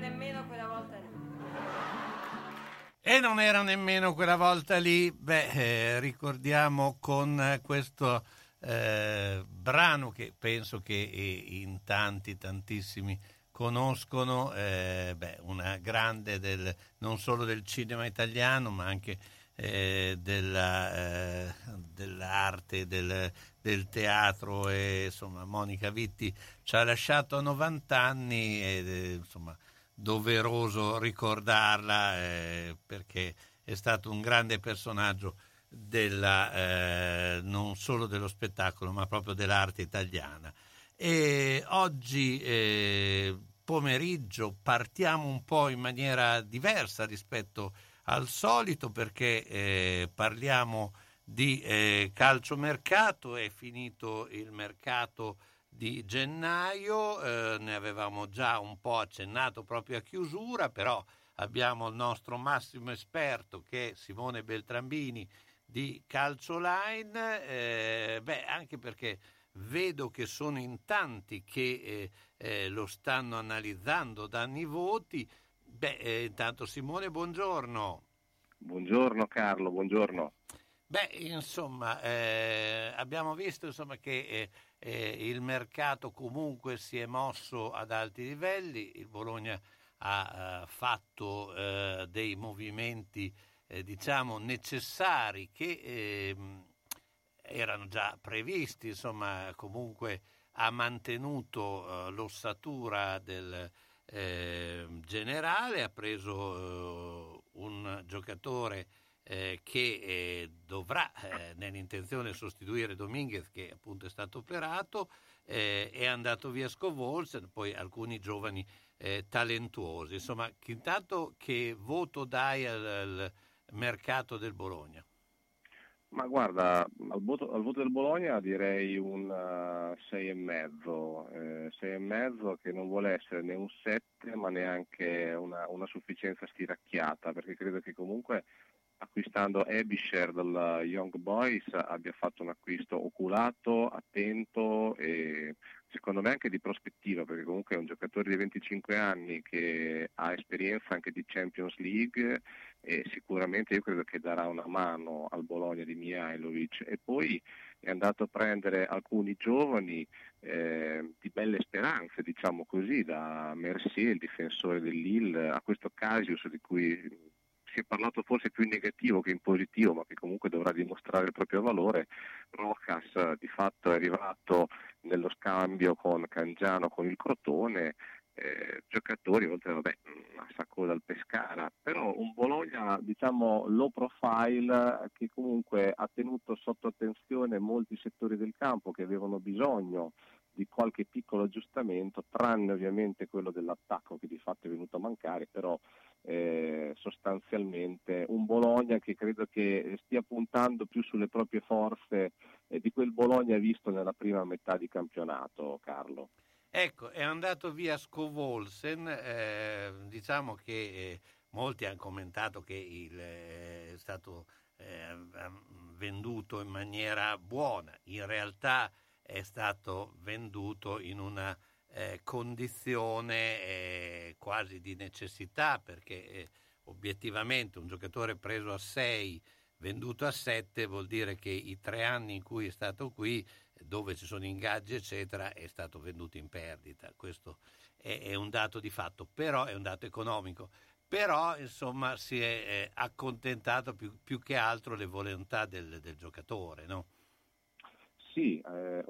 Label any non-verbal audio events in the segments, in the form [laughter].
Nemmeno quella volta lì. E non era nemmeno quella volta lì, beh, eh, ricordiamo con questo eh, brano che penso che eh, in tanti, tantissimi conoscono, eh, beh, una grande del, non solo del cinema italiano, ma anche eh, della, eh, dell'arte, del, del teatro e insomma Monica Vitti ci ha lasciato a 90 anni eh, insomma doveroso ricordarla eh, perché è stato un grande personaggio della, eh, non solo dello spettacolo ma proprio dell'arte italiana. E oggi eh, pomeriggio partiamo un po' in maniera diversa rispetto al solito perché eh, parliamo di eh, calciomercato, è finito il mercato di gennaio, eh, ne avevamo già un po' accennato proprio a chiusura, però abbiamo il nostro massimo esperto che è Simone Beltrambini di Calcio Line, eh, beh, anche perché vedo che sono in tanti che eh, eh, lo stanno analizzando, danno i voti. Beh, eh, intanto Simone, buongiorno. Buongiorno Carlo, buongiorno. Beh, insomma, eh, abbiamo visto insomma, che eh, eh, il mercato comunque si è mosso ad alti livelli, il Bologna ha fatto dei movimenti diciamo necessari che ehm, erano già previsti, insomma, comunque ha mantenuto uh, l'ossatura del eh, generale, ha preso uh, un giocatore eh, che eh, dovrà nell'intenzione sostituire Dominguez che appunto è stato operato, è andato via Scovolsen, poi alcuni giovani talentuosi. Insomma, intanto che voto dai al, al mercato del Bologna? Ma guarda, al voto, al voto, del Bologna direi un uh, 6,5, eh, 6,5 che non vuole essere né un 7 ma neanche una, una, sufficienza stiracchiata perché credo che comunque acquistando Ebisher dal Young Boys abbia fatto un acquisto oculato, attento e secondo me anche di prospettiva perché comunque è un giocatore di 25 anni che ha esperienza anche di Champions League e sicuramente io credo che darà una mano al Bologna di Mihailovic. E poi è andato a prendere alcuni giovani eh, di belle speranze, diciamo così, da Mercier, il difensore dell'Ille, a questo Casius di cui si è parlato forse più in negativo che in positivo, ma che comunque dovrà dimostrare il proprio valore, Rojas di fatto è arrivato nello scambio con Cangiano, con il Crotone, eh, giocatori, oltre vabbè, a sacco dal Pescara, però un Bologna diciamo low profile che comunque ha tenuto sotto attenzione molti settori del campo che avevano bisogno di qualche piccolo aggiustamento, tranne ovviamente quello dell'attacco che di fatto è venuto a mancare, però eh, sostanzialmente un Bologna che credo che stia puntando più sulle proprie forze eh, di quel Bologna visto nella prima metà di campionato, Carlo. Ecco, è andato via Scovolsen, eh, diciamo che eh, molti hanno commentato che il, eh, è stato venduto in maniera buona, in realtà è stato venduto in una eh, condizione eh, quasi di necessità perché obiettivamente un giocatore preso a 6 venduto a 7 vuol dire che i tre anni in cui è stato qui dove ci sono ingaggi eccetera è stato venduto in perdita questo è, è un dato di fatto però è un dato economico però insomma si è eh, accontentato più, più, che altro le volontà del, del giocatore no? Sì, eh,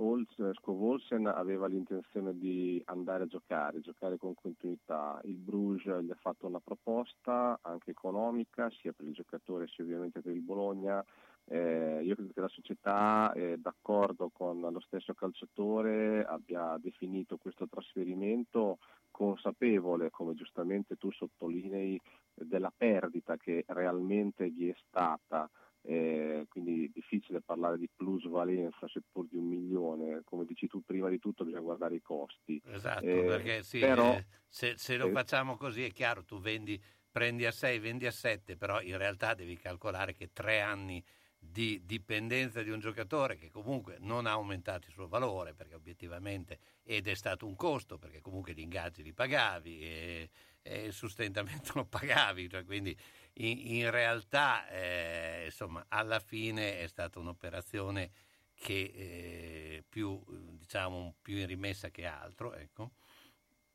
Scovolsen aveva l'intenzione di andare a giocare, giocare con continuità. Il Bruges gli ha fatto una proposta anche economica, sia per il giocatore sia ovviamente per il Bologna, eh, io credo che la società, eh, d'accordo con lo stesso calciatore, abbia definito questo trasferimento consapevole, come giustamente tu sottolinei, della perdita che realmente gli è stata. Eh, quindi difficile parlare di plusvalenza seppur di un milione, come dici tu prima di tutto bisogna guardare i costi. Esatto, eh, perché sì, però, eh, se, se, lo eh, facciamo così è chiaro, tu vendi, prendi a 6, vendi a 7, però in realtà devi calcolare che tre anni di dipendenza di un giocatore che comunque non ha aumentato il suo valore perché obiettivamente ed è stato un costo perché comunque gli ingaggi li pagavi e, e il sostentamento [laughs] lo pagavi cioè quindi in, in realtà eh, insomma alla fine è stata un'operazione che eh, più diciamo più in rimessa che altro ecco.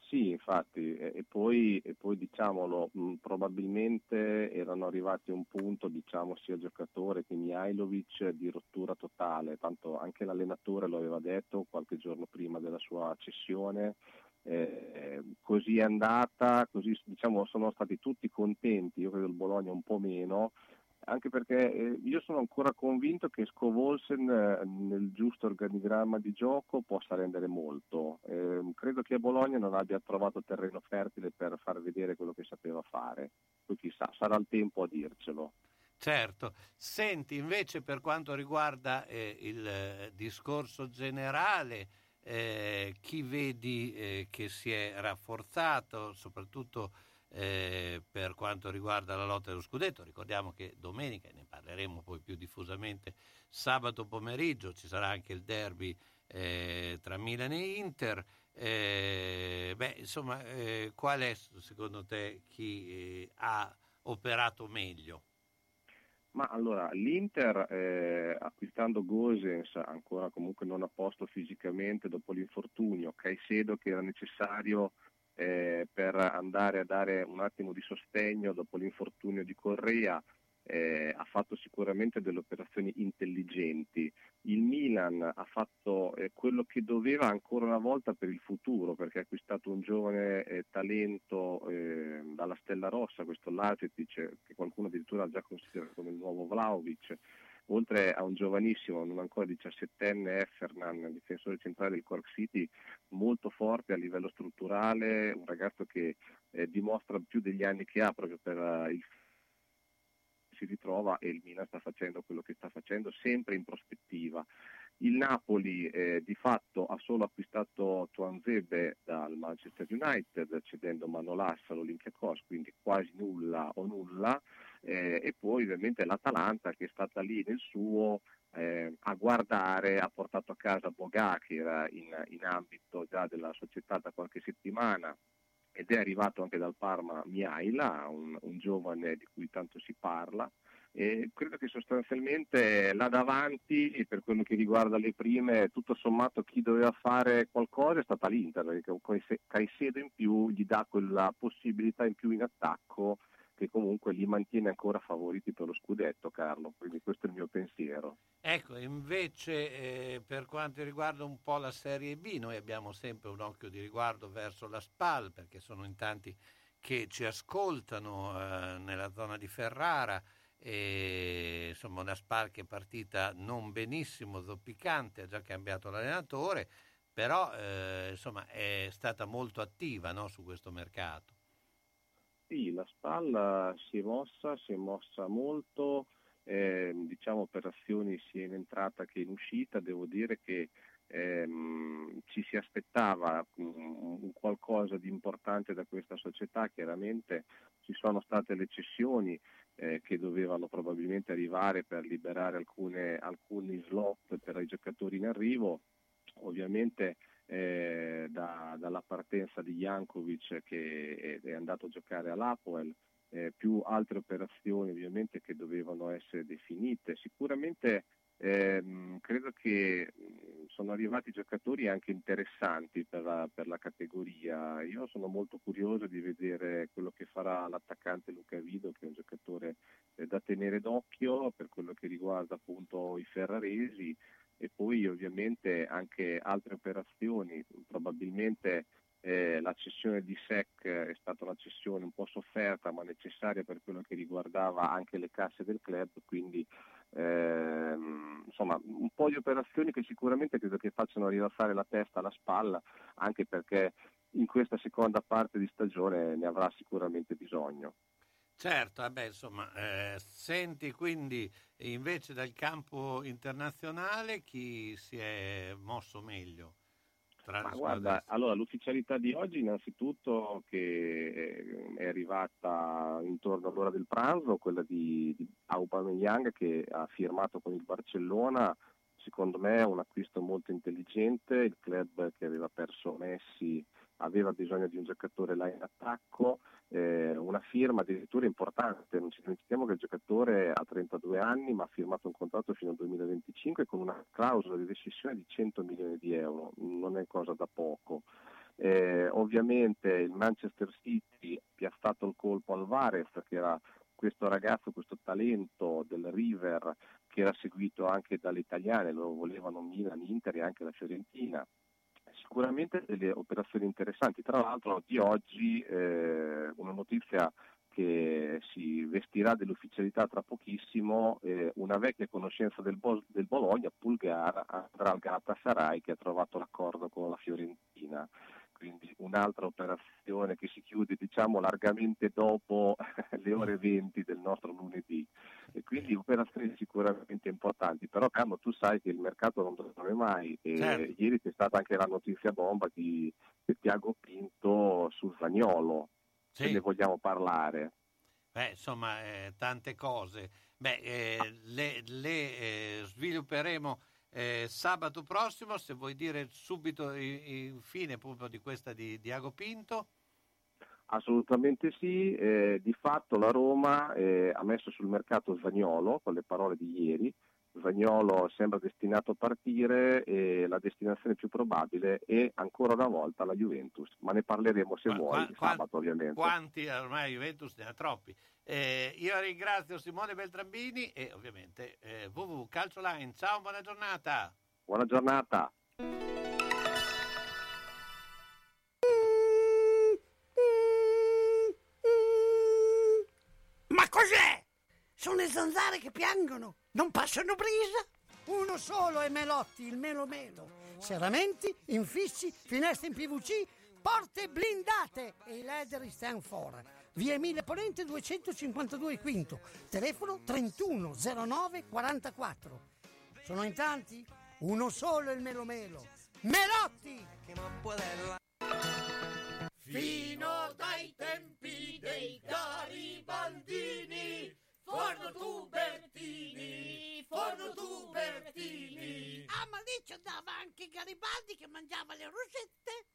Sì, infatti, e poi, e poi diciamolo, mh, probabilmente erano arrivati a un punto, diciamo, sia giocatore che Mihailovic di rottura totale, tanto anche l'allenatore lo aveva detto qualche giorno prima della sua cessione, eh, così è andata, così diciamo, sono stati tutti contenti, io credo il Bologna un po' meno, anche perché eh, io sono ancora convinto che Scovolsen eh, nel giusto organigramma di gioco possa rendere molto. Eh, credo che a Bologna non abbia trovato terreno fertile per far vedere quello che sapeva fare. Poi chissà, sarà il tempo a dircelo. Certo, senti invece per quanto riguarda eh, il eh, discorso generale, eh, chi vedi che si è rafforzato, soprattutto eh, per quanto riguarda la lotta dello scudetto. Ricordiamo che domenica, ne parleremo poi più diffusamente, sabato pomeriggio ci sarà anche il derby eh, tra Milan e Inter. Eh, beh, insomma, eh, qual è secondo te chi eh, ha operato meglio? Ma allora, l'Inter eh, acquistando Gosens, ancora comunque non a posto fisicamente dopo l'infortunio, Caicedo che era necessario eh, per andare a dare un attimo di sostegno dopo l'infortunio di Correa, eh, ha fatto sicuramente delle operazioni intelligenti. Il Milan ha fatto eh, quello che doveva ancora una volta per il futuro, perché ha acquistato un giovane eh, talento eh, dalla Stella Rossa, questo Lacetic, che qualcuno addirittura ha già considerato come il nuovo Vlaovic oltre a un giovanissimo, non ancora 17enne Effernan, difensore centrale del Cork City, molto forte a livello strutturale, un ragazzo che eh, dimostra più degli anni che ha proprio per uh, il si ritrova e il Milan sta facendo quello che sta facendo sempre in prospettiva. Il Napoli eh, di fatto ha solo acquistato Tuanzebe dal Manchester United cedendo Manolassa all'Olympiacos, quindi quasi nulla o nulla eh, e poi ovviamente l'Atalanta che è stata lì nel suo eh, a guardare, ha portato a casa Bogà che era in, in ambito già della società da qualche settimana ed è arrivato anche dal Parma Miaila, un, un giovane di cui tanto si parla. E credo che sostanzialmente là davanti, per quello che riguarda le prime, tutto sommato chi doveva fare qualcosa è stata l'Inter, perché Caicedo in più gli dà quella possibilità in più in attacco che comunque li mantiene ancora favoriti per lo scudetto Carlo, quindi questo è il mio pensiero. Ecco, invece eh, per quanto riguarda un po' la Serie B, noi abbiamo sempre un occhio di riguardo verso la SPAL perché sono in tanti che ci ascoltano eh, nella zona di Ferrara e insomma una SPAL che è partita non benissimo, zoppicante, ha già cambiato l'allenatore, però eh, insomma è stata molto attiva no, su questo mercato. Sì, la spalla si è mossa, si è mossa molto, eh, diciamo operazioni sia in entrata che in uscita, devo dire che ehm, ci si aspettava um, qualcosa di importante da questa società, chiaramente ci sono state le cessioni eh, che dovevano probabilmente arrivare per liberare alcune, alcuni slot per i giocatori in arrivo, ovviamente eh, da, dalla partenza di Jankovic che è andato a giocare all'Apoel, eh, più altre operazioni ovviamente che dovevano essere definite. Sicuramente ehm, credo che sono arrivati giocatori anche interessanti per la, per la, categoria. Io sono molto curioso di vedere quello che farà l'attaccante Luca Vido, che è un giocatore eh, da tenere d'occhio per quello che riguarda appunto i ferraresi e poi ovviamente anche altre operazioni, probabilmente eh, la cessione di SEC è stata una cessione un po' sofferta ma necessaria per quello che riguardava anche le casse del club, quindi ehm, insomma un po' di operazioni che sicuramente credo che facciano rilassare la testa alla spalla, anche perché in questa seconda parte di stagione ne avrà sicuramente bisogno. Certo, vabbè, insomma, eh, senti quindi invece dal campo internazionale chi si è mosso meglio? Ma guarda, allora l'ufficialità di oggi innanzitutto che eh, è arrivata intorno all'ora del pranzo, quella di, di Aubameyang che ha firmato con il Barcellona, secondo me è un acquisto molto intelligente, il club che aveva perso Messi aveva bisogno di un giocatore là in attacco, eh, una firma addirittura importante, non ci dimentichiamo che il giocatore ha 32 anni ma ha firmato un contratto fino al 2025 con una clausola di rescissione di 100 milioni di euro, non è cosa da poco. Eh, ovviamente il Manchester City piazzato il colpo al Vares che era questo ragazzo, questo talento del River che era seguito anche dalle italiane, lo volevano Milan, Inter e anche la Fiorentina sicuramente delle operazioni interessanti. Tra l'altro di oggi eh, una notizia che si vestirà dell'ufficialità tra pochissimo, eh, una vecchia conoscenza del, Bo- del Bologna, Pulgar, andrà al Galatasaray che ha trovato l'accordo con la Fiorentina quindi un'altra operazione che si chiude diciamo largamente dopo [laughs] le ore 20 del nostro lunedì e quindi operazioni sicuramente importanti però Carlo tu sai che il mercato non dorme mai e certo. ieri c'è stata anche la notizia bomba di, di Tiago Pinto sul Zagnolo sì. se ne vogliamo parlare Beh, insomma, eh, tante cose. Beh, eh, le, le eh, svilupperemo eh, sabato prossimo, se vuoi dire subito infine proprio di questa di Diago Pinto. Assolutamente sì, eh, di fatto la Roma eh, ha messo sul mercato Zagnolo con le parole di ieri, Zagnolo sembra destinato a partire e la destinazione più probabile è ancora una volta la Juventus, ma ne parleremo se ma, vuoi qua, sabato ovviamente. Quanti ormai Juventus ne ha troppi. Eh, io ringrazio Simone Beltrambini e ovviamente eh, www Calcio Line. Ciao, buona giornata. Buona giornata. Ma cos'è? Sono le zanzare che piangono. Non passano brisa? Uno solo è Melotti, il Melo Melo. Serramenti, infissi, finestre in PVC, porte blindate e i leder stand for. Via Emile Ponente 252 Quinto, telefono 3109 44. Sono in tanti? Uno solo è il Melo Melo. Melotti! Fino dai tempi dei garibaldini Forno Tubertini, Forno Tubertini. Ah, ma lì ci andava anche Garibaldi che mangiava le rosette.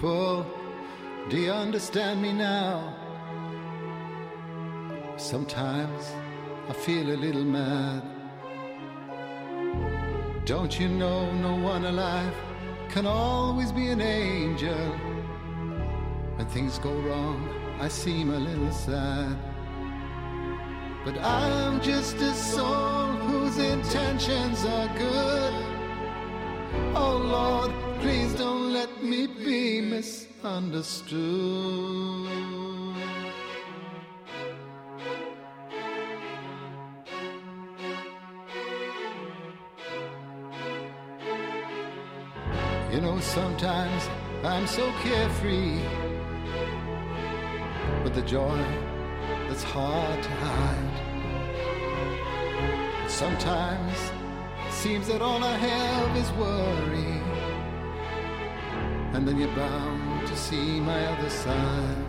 People, do you understand me now? Sometimes I feel a little mad. Don't you know no one alive can always be an angel? When things go wrong, I seem a little sad. But I'm just a soul whose intentions are good. Oh Lord, let me be misunderstood. You know, sometimes I'm so carefree with the joy that's hard to hide. Sometimes it seems that all I have is worry, and then you're bound to see my other side.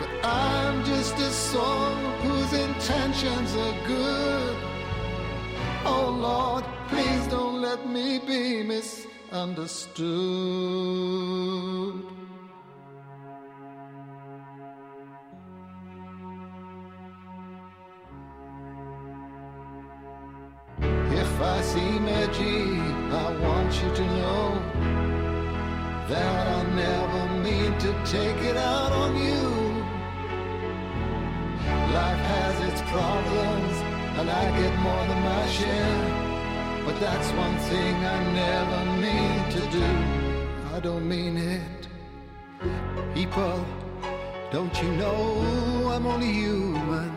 But I'm just a soul whose intentions are good. Oh Lord, please don't let me be misunderstood. That I never mean to take it out on you. Life has its problems, and I get more than my share. But that's one thing I never mean to do. I don't mean it. People, don't you know I'm only human?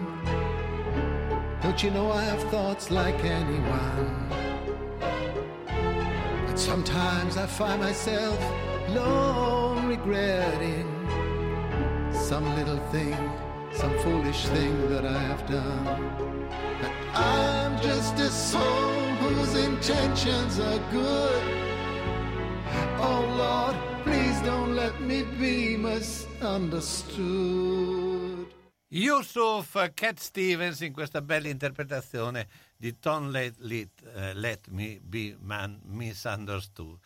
Don't you know I have thoughts like anyone? But sometimes I find myself long regretting some little thing, some foolish thing that I have done. But I'm just a soul whose intentions are good. Oh Lord, please don't let me be misunderstood. Yusuf Cat Stevens in questa bella interpretazione di Don't Let, Let, eh, Let Me Be Man Misunderstood.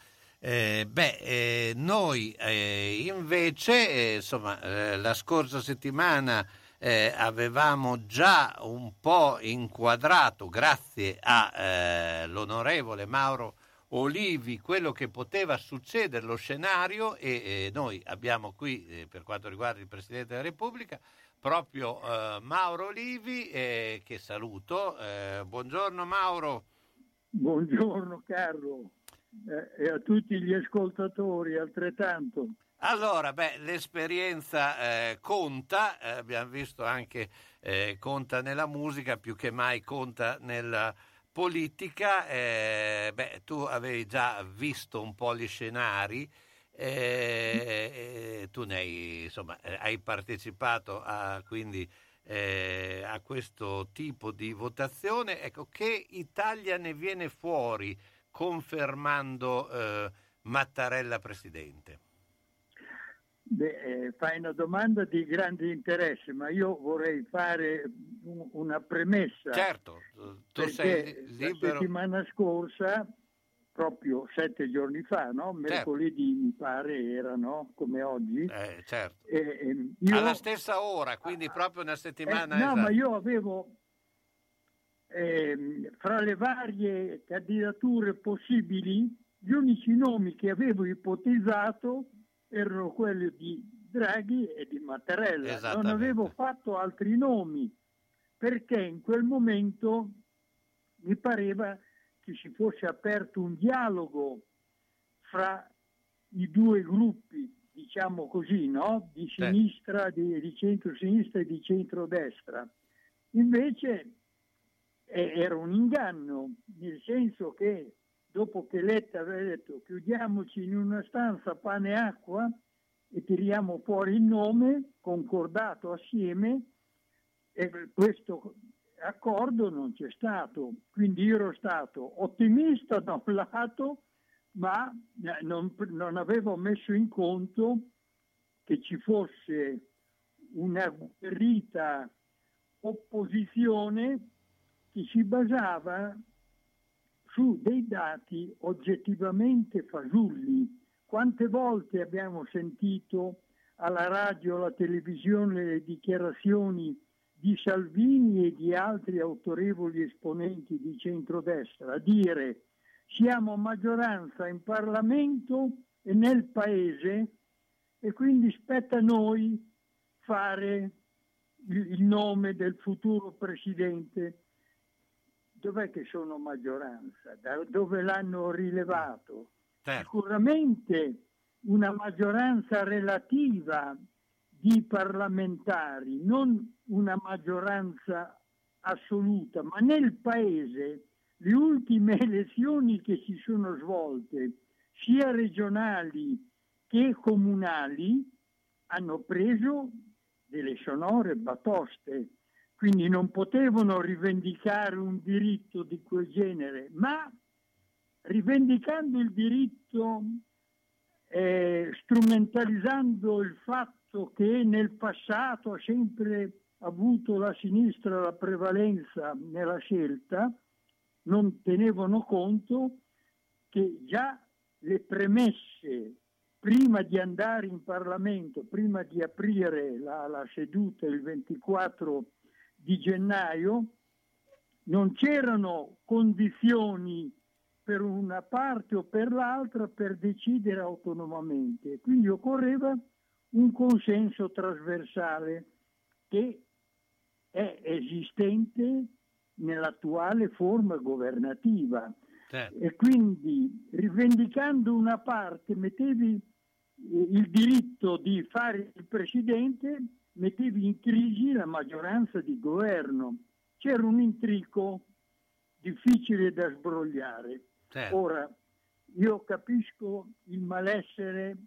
Eh, beh, eh, noi eh, invece, eh, insomma, eh, la scorsa settimana eh, avevamo già un po' inquadrato, grazie all'onorevole Mauro Olivi, quello che poteva succedere, lo scenario, e noi abbiamo qui, per quanto riguarda il Presidente della Repubblica, proprio Mauro Olivi, che saluto. Buongiorno Mauro. Buongiorno Carlo e a tutti gli ascoltatori altrettanto. Allora, beh, l'esperienza eh, conta, eh, abbiamo visto anche eh, conta nella musica, più che mai conta nella politica. beh, tu avevi già visto un po' gli scenari Eh, tu ne hai, insomma, eh, hai partecipato a, quindi, eh, a questo tipo di votazione. Ecco, che Italia ne viene fuori confermando eh, Mattarella presidente? Beh, eh, fai una domanda di grande interesse, ma io vorrei fare un, una premessa. Certo, tu sei libero. La settimana scorsa, proprio sette giorni fa, no? Certo. mercoledì certo. mi pare era, no? come oggi. Eh, certo. Eh, io... Alla stessa ora, quindi proprio una settimana. Eh, no, esatto. ma io avevo ehm, fra le varie candidature possibili, gli unici nomi che avevo ipotizzato erano quelli di Draghi e di Mattarella. Non avevo fatto altri nomi perché in quel momento mi pareva che si fosse aperto un dialogo fra i due gruppi, diciamo così, no? di sinistra, di, di centro-sinistra e di centro-destra. Invece eh, era un inganno, nel senso che dopo che Letta aveva detto chiudiamoci in una stanza pane e acqua e tiriamo fuori il nome concordato assieme e questo accordo non c'è stato. Quindi io ero stato ottimista da un lato, ma non, non avevo messo in conto che ci fosse una agguerrita opposizione che si basava su dei dati oggettivamente fasulli. Quante volte abbiamo sentito alla radio, alla televisione le dichiarazioni di Salvini e di altri autorevoli esponenti di centrodestra dire siamo maggioranza in Parlamento e nel Paese e quindi spetta a noi fare il nome del futuro Presidente dov'è che sono maggioranza? Da dove l'hanno rilevato? Certo. Sicuramente una maggioranza relativa di parlamentari, non una maggioranza assoluta, ma nel Paese le ultime elezioni che si sono svolte, sia regionali che comunali, hanno preso delle sonore batoste quindi non potevano rivendicare un diritto di quel genere, ma rivendicando il diritto, eh, strumentalizzando il fatto che nel passato ha sempre avuto la sinistra la prevalenza nella scelta, non tenevano conto che già le premesse prima di andare in Parlamento, prima di aprire la, la seduta il 24 di gennaio non c'erano condizioni per una parte o per l'altra per decidere autonomamente, quindi occorreva un consenso trasversale che è esistente nell'attuale forma governativa certo. e quindi rivendicando una parte mettevi il diritto di fare il presidente mettevi in crisi la maggioranza di governo. C'era un intrico difficile da sbrogliare. Certo. Ora, io capisco il malessere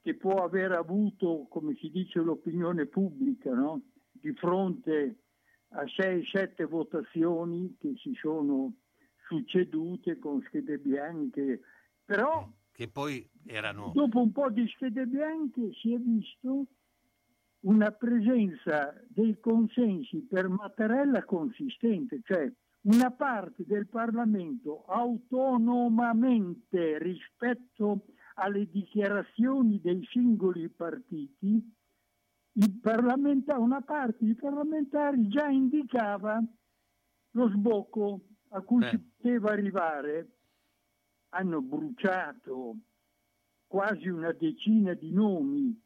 che può aver avuto, come si dice, l'opinione pubblica, no? di fronte a 6-7 votazioni che si sono succedute con schede bianche, però che poi erano... dopo un po' di schede bianche si è visto una presenza dei consensi per Mattarella consistente, cioè una parte del Parlamento autonomamente rispetto alle dichiarazioni dei singoli partiti, una parte dei parlamentari già indicava lo sbocco a cui Eh. si poteva arrivare. Hanno bruciato quasi una decina di nomi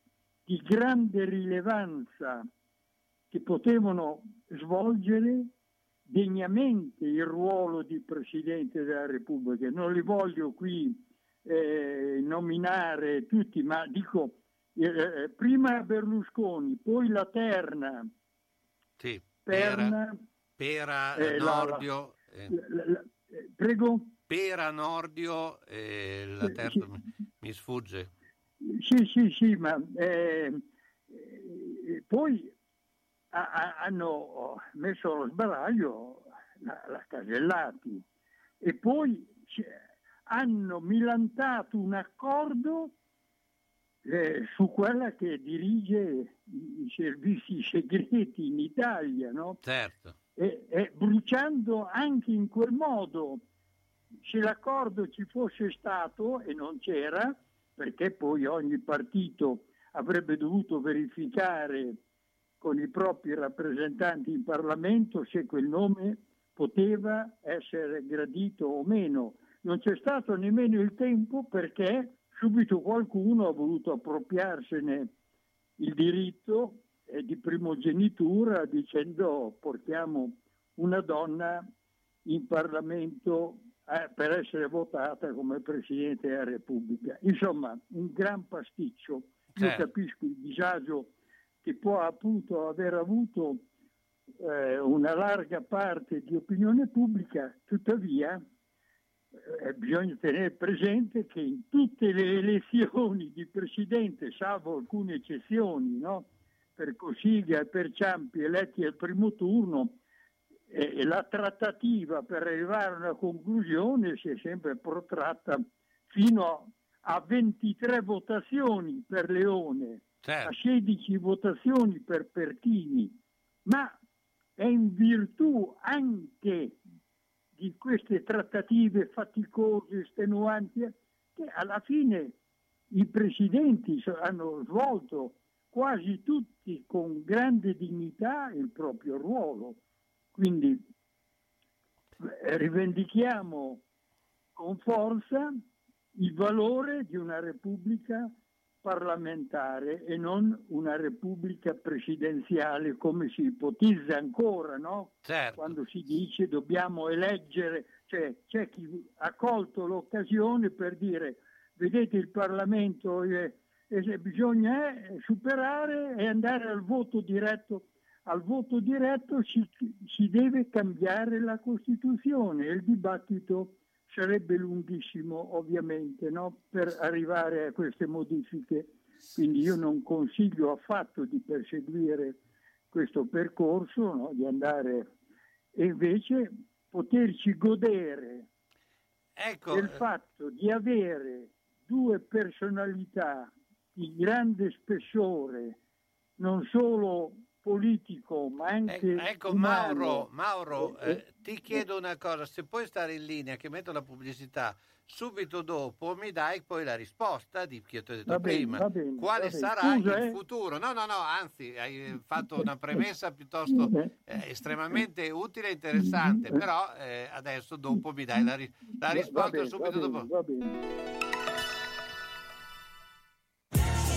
di grande rilevanza che potevano svolgere degnamente il ruolo di Presidente della Repubblica. Non li voglio qui eh, nominare tutti, ma dico eh, prima Berlusconi, poi la terna, Sì, Perna, Pera, Eh, la- la- Nordio, eh, la- la- eh, prego. Pera, Nordio e la Sì, terza sì. mi sfugge. Sì, sì, sì, ma eh, eh, poi a, a, hanno messo allo sbaraglio la, la Casellati e poi hanno milantato un accordo eh, su quella che dirige i servizi [laughs] segreti in Italia, no? Certo. E, e bruciando anche in quel modo, se l'accordo ci fosse stato e non c'era, perché poi ogni partito avrebbe dovuto verificare con i propri rappresentanti in Parlamento se quel nome poteva essere gradito o meno. Non c'è stato nemmeno il tempo perché subito qualcuno ha voluto appropriarsene il diritto di primogenitura dicendo portiamo una donna in Parlamento eh, per essere votata come Presidente della Repubblica. Insomma, un gran pasticcio. Io certo. capisco il disagio che può appunto aver avuto eh, una larga parte di opinione pubblica, tuttavia eh, bisogna tenere presente che in tutte le elezioni di presidente, salvo alcune eccezioni, no? per Cossiga e per Ciampi eletti al primo turno, eh, la trattativa per arrivare a una conclusione si è sempre protratta fino a 23 votazioni per Leone, certo. a 16 votazioni per Pertini, ma è in virtù anche di queste trattative faticose, estenuanti, che alla fine i presidenti hanno svolto quasi tutti con grande dignità il proprio ruolo. Quindi eh, rivendichiamo con forza il valore di una repubblica parlamentare e non una repubblica presidenziale come si ipotizza ancora, no? Certo. Quando si dice dobbiamo eleggere, cioè c'è chi ha colto l'occasione per dire vedete il Parlamento eh, eh, bisogna superare e andare al voto diretto. Al voto diretto si, si deve cambiare la Costituzione e il dibattito sarebbe lunghissimo ovviamente no? per arrivare a queste modifiche. Quindi io non consiglio affatto di perseguire questo percorso, no? di andare e invece poterci godere ecco. del fatto di avere due personalità di grande spessore, non solo politico, ma anche... Eh, ecco, umano. Mauro, Mauro eh, eh, ti chiedo una cosa, se puoi stare in linea, che metto la pubblicità, subito dopo mi dai poi la risposta di che ti ho detto va prima. Bene, bene, Quale sarà Scusa, il eh? futuro? No, no, no, anzi, hai fatto una [laughs] premessa piuttosto eh, estremamente utile e interessante, però eh, adesso dopo mi dai la, ri- la risposta bene, subito bene, dopo.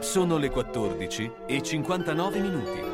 Sono le 14 e 59 minuti.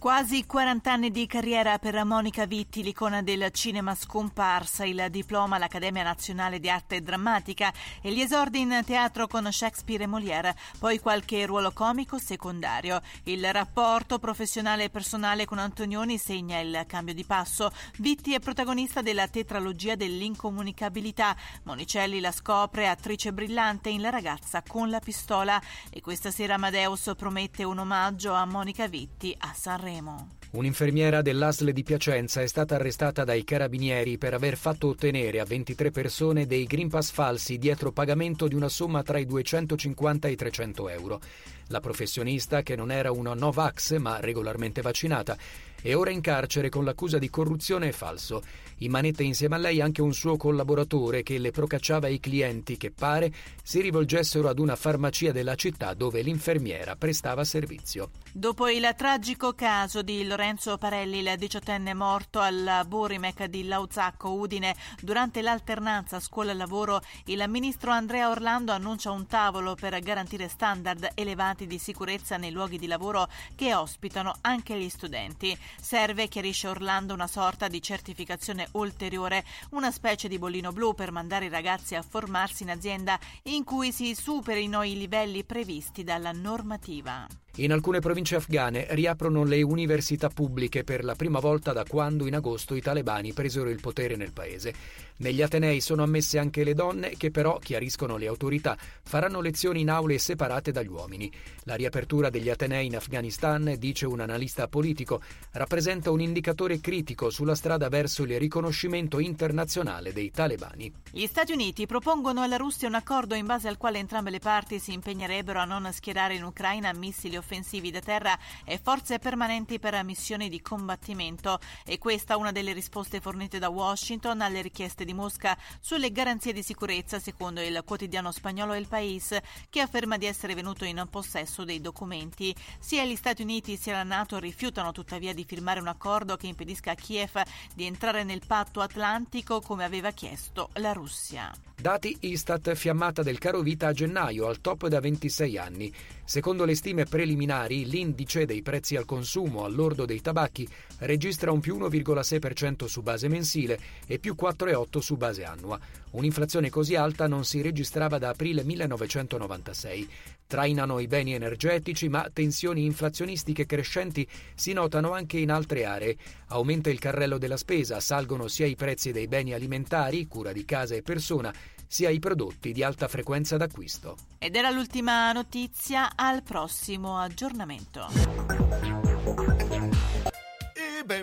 Quasi 40 anni di carriera per Monica Vitti, l'icona del cinema scomparsa, il diploma all'Accademia Nazionale di Arte Drammatica e gli esordi in teatro con Shakespeare e Molière, poi qualche ruolo comico secondario. Il rapporto professionale e personale con Antonioni segna il cambio di passo. Vitti è protagonista della tetralogia dell'incomunicabilità. Monicelli la scopre attrice brillante in La ragazza con la pistola e questa sera Amadeus promette un omaggio a Monica Vitti a Sanremo. Sanremo. Un'infermiera dell'ASL di Piacenza è stata arrestata dai carabinieri per aver fatto ottenere a 23 persone dei Green Pass falsi dietro pagamento di una somma tra i 250 e i 300 euro. La professionista, che non era una Novax ma regolarmente vaccinata, è ora in carcere con l'accusa di corruzione e falso. In manette insieme a lei anche un suo collaboratore che le procacciava i clienti che pare si rivolgessero ad una farmacia della città dove l'infermiera prestava servizio. Dopo il tragico caso di Lorenzo Parelli, il diciottenne morto al Burimec di Lauzacco, Udine, durante l'alternanza scuola-lavoro, il ministro Andrea Orlando annuncia un tavolo per garantire standard elevati di sicurezza nei luoghi di lavoro che ospitano anche gli studenti. Serve, chiarisce Orlando, una sorta di certificazione ulteriore, una specie di bollino blu per mandare i ragazzi a formarsi in azienda in cui si superino i livelli previsti dalla normativa. In alcune province afghane riaprono le università pubbliche per la prima volta da quando in agosto i talebani presero il potere nel paese. Negli Atenei sono ammesse anche le donne che però, chiariscono le autorità, faranno lezioni in aule separate dagli uomini. La riapertura degli Atenei in Afghanistan, dice un analista politico, rappresenta un indicatore critico sulla strada verso il riconoscimento internazionale dei talebani. Gli Stati Uniti propongono alla Russia un accordo in base al quale entrambe le parti si impegnerebbero a non schierare in Ucraina missili offensivi da terra e forze permanenti per missioni di combattimento. E questa è una delle risposte fornite da Washington alle richieste di Mosca sulle garanzie di sicurezza, secondo il quotidiano spagnolo El País, che afferma di essere venuto in possesso dei documenti. Sia gli Stati Uniti sia la NATO rifiutano tuttavia di firmare un accordo che impedisca a Kiev di entrare nel patto atlantico come aveva chiesto la Russia. Dati Istat fiammata del caro vita a gennaio al top da 26 anni. Secondo le stime preliminari, l'indice dei prezzi al consumo al lordo dei tabacchi registra un più 1,6% su base mensile e più 4,8% su base annua. Un'inflazione così alta non si registrava da aprile 1996. Trainano i beni energetici, ma tensioni inflazionistiche crescenti si notano anche in altre aree. Aumenta il carrello della spesa, salgono sia i prezzi dei beni alimentari, cura di casa e persona, sia i prodotti di alta frequenza d'acquisto. Ed era l'ultima notizia, al prossimo aggiornamento.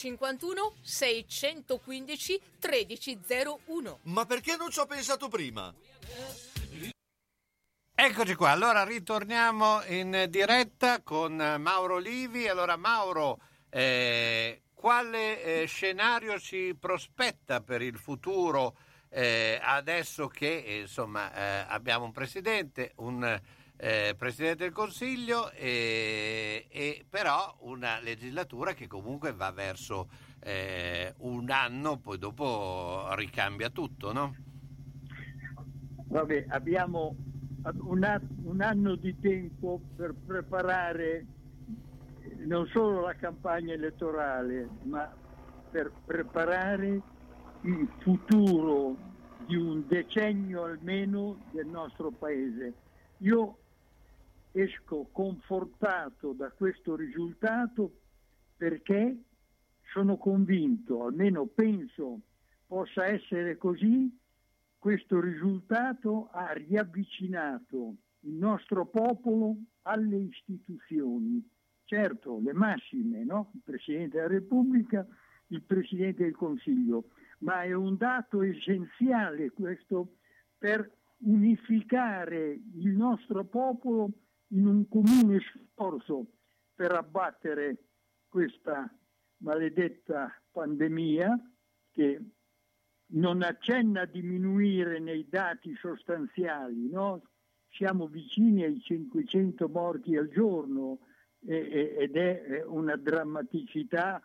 051 615 1301. Ma perché non ci ho pensato prima? Eccoci qua, allora ritorniamo in diretta con Mauro Livi. Allora Mauro, eh, quale eh, scenario si prospetta per il futuro eh, adesso che insomma, eh, abbiamo un presidente, un eh, Presidente del Consiglio, e, e, però una legislatura che comunque va verso eh, un anno, poi dopo ricambia tutto, no? Vabbè, abbiamo un, un anno di tempo per preparare non solo la campagna elettorale, ma per preparare il futuro di un decennio almeno del nostro paese. Io esco confortato da questo risultato perché sono convinto, almeno penso possa essere così, questo risultato ha riavvicinato il nostro popolo alle istituzioni. Certo, le massime, no? il Presidente della Repubblica, il Presidente del Consiglio, ma è un dato essenziale questo per unificare il nostro popolo in un comune sforzo per abbattere questa maledetta pandemia che non accenna a diminuire nei dati sostanziali, no? siamo vicini ai 500 morti al giorno ed è una drammaticità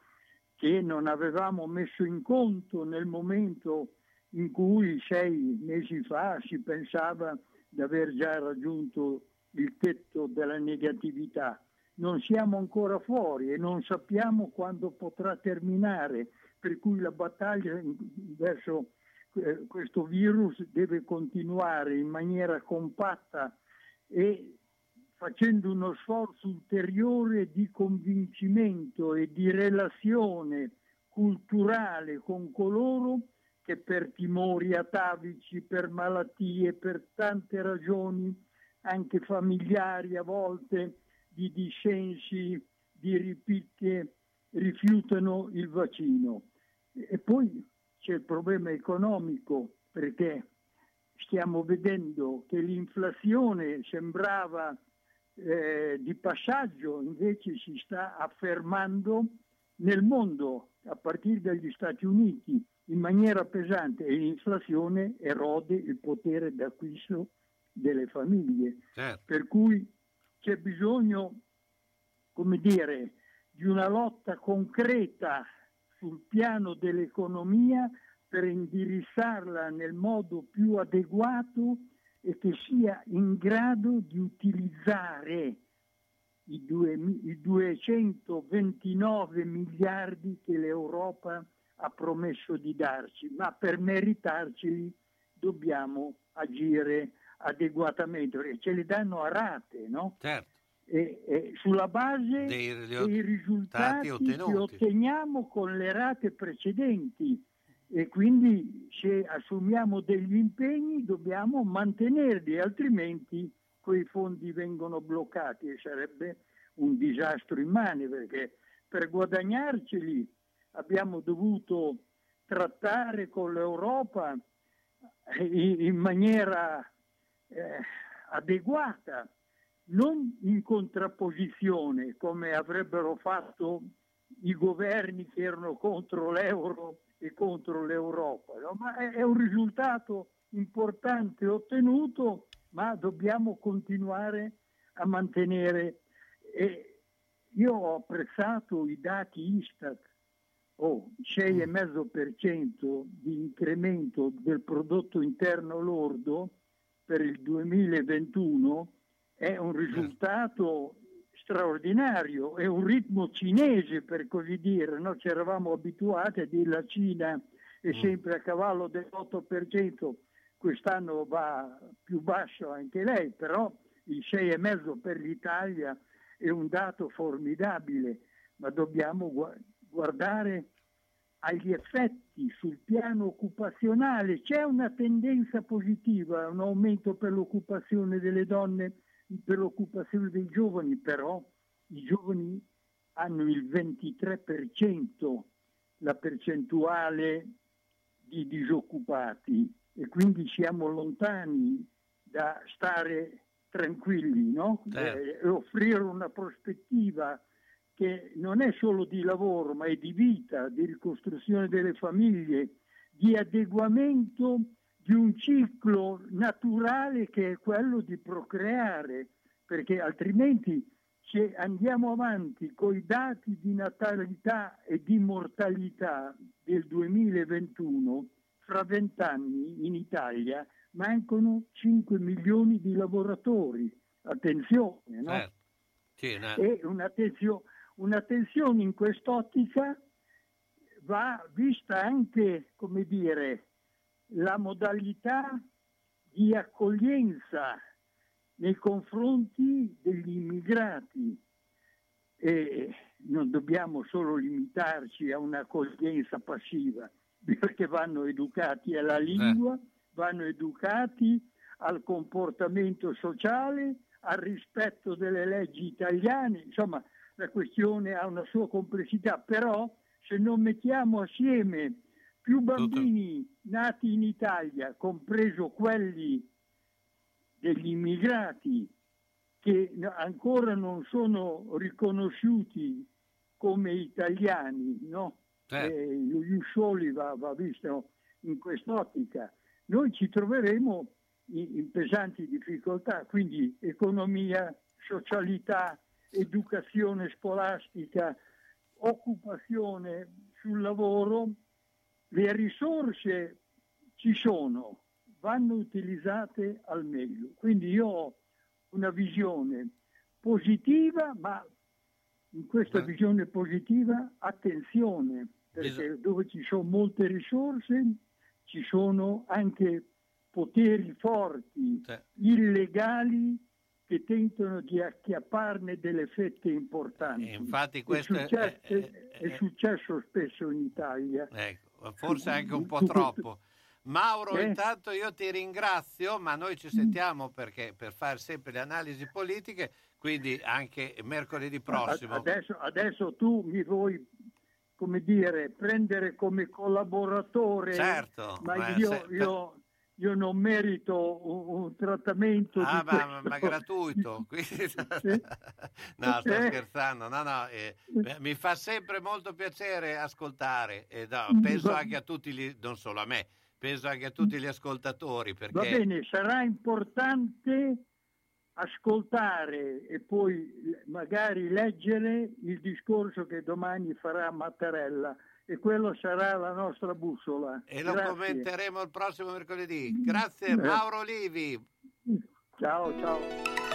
che non avevamo messo in conto nel momento in cui sei mesi fa si pensava di aver già raggiunto il tetto della negatività. Non siamo ancora fuori e non sappiamo quando potrà terminare, per cui la battaglia verso eh, questo virus deve continuare in maniera compatta e facendo uno sforzo ulteriore di convincimento e di relazione culturale con coloro che per timori atavici, per malattie, per tante ragioni anche familiari a volte, di dissensi, di ripicche, rifiutano il vaccino. E poi c'è il problema economico perché stiamo vedendo che l'inflazione sembrava eh, di passaggio, invece si sta affermando nel mondo a partire dagli Stati Uniti in maniera pesante e l'inflazione erode il potere d'acquisto delle famiglie. Certo. Per cui c'è bisogno, come dire, di una lotta concreta sul piano dell'economia per indirizzarla nel modo più adeguato e che sia in grado di utilizzare i, due, i 229 miliardi che l'Europa ha promesso di darci, ma per meritarceli dobbiamo agire adeguatamente, perché ce le danno a rate, no? Certo. E, e sulla base dei, dei risultati che otteniamo con le rate precedenti e quindi se assumiamo degli impegni dobbiamo mantenerli, altrimenti quei fondi vengono bloccati e sarebbe un disastro immane perché per guadagnarceli abbiamo dovuto trattare con l'Europa in maniera eh, adeguata, non in contrapposizione come avrebbero fatto i governi che erano contro l'euro e contro l'Europa, no? ma è, è un risultato importante ottenuto, ma dobbiamo continuare a mantenere. E io ho apprezzato i dati Istat, oh, 6,5% di incremento del prodotto interno lordo per il 2021 è un risultato straordinario, è un ritmo cinese per così dire, no? ci eravamo abituati a dire la Cina è mm. sempre a cavallo dell'8%, quest'anno va più basso anche lei, però il 6,5% per l'Italia è un dato formidabile, ma dobbiamo guardare agli effetti sul piano occupazionale. C'è una tendenza positiva, un aumento per l'occupazione delle donne, per l'occupazione dei giovani, però i giovani hanno il 23% la percentuale di disoccupati e quindi siamo lontani da stare tranquilli no? eh. e offrire una prospettiva che non è solo di lavoro, ma è di vita, di ricostruzione delle famiglie, di adeguamento di un ciclo naturale che è quello di procreare. perché altrimenti se andiamo avanti con i dati di natalità e di mortalità del 2021, fra vent'anni in Italia mancano 5 milioni di lavoratori. Attenzione, no? Certo. Sì, no. E un'attenzione, un'attenzione in quest'ottica va vista anche, come dire, la modalità di accoglienza nei confronti degli immigrati. E non dobbiamo solo limitarci a un'accoglienza passiva, perché vanno educati alla lingua, vanno educati al comportamento sociale, al rispetto delle leggi italiane, insomma la questione ha una sua complessità, però se non mettiamo assieme più bambini nati in Italia, compreso quelli degli immigrati che ancora non sono riconosciuti come italiani, no? Certo. Eh, lo Iuscioli va, va visto in quest'ottica. Noi ci troveremo in, in pesanti difficoltà, quindi economia, socialità, educazione scolastica, occupazione sul lavoro, le risorse ci sono, vanno utilizzate al meglio. Quindi io ho una visione positiva, ma in questa visione positiva attenzione, perché dove ci sono molte risorse ci sono anche poteri forti, illegali, che tentano di acchiapparne delle fette importanti. E infatti questo è, successo, è, è, è successo spesso in Italia. Ecco, forse anche un po' troppo. Mauro, eh? intanto io ti ringrazio, ma noi ci sentiamo perché, per fare sempre le analisi politiche, quindi anche mercoledì prossimo. Adesso, adesso tu mi vuoi, come dire, prendere come collaboratore, certo, ma, ma io, se, io, io, non merito un, un trattamento ah, ma, ma, gratuito. [laughs] Quindi... [laughs] no, sto Eh? scherzando. No, no, eh, mi fa sempre molto piacere ascoltare. E no, Mm, penso anche a tutti, gli, non solo a me, penso anche a tutti gli ascoltatori. Perché... Va bene, sarà importante ascoltare e poi magari leggere il discorso che domani farà Mattarella e quello sarà la nostra bussola. E lo Grazie. commenteremo il prossimo mercoledì. Grazie Eh. Mauro Olivi. Ciao, ciao.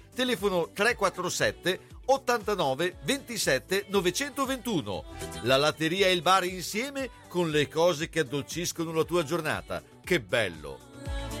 Telefono 347 89 27 921. La latteria e il bar insieme con le cose che addolciscono la tua giornata. Che bello!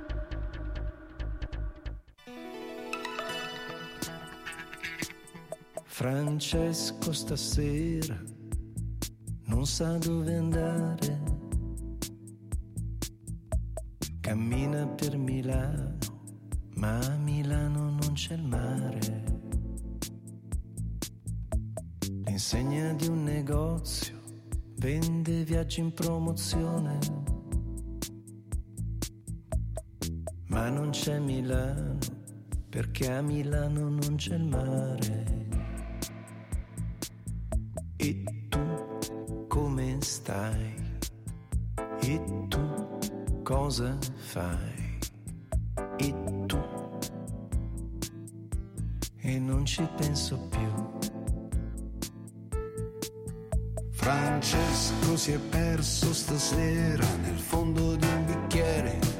Francesco stasera non sa dove andare. Cammina per Milano, ma a Milano non c'è il mare. L'insegna di un negozio vende viaggi in promozione. Ma non c'è Milano, perché a Milano non c'è il mare. Stai? E tu cosa fai? E tu? E non ci penso più. Francesco si è perso stasera nel fondo di un bicchiere.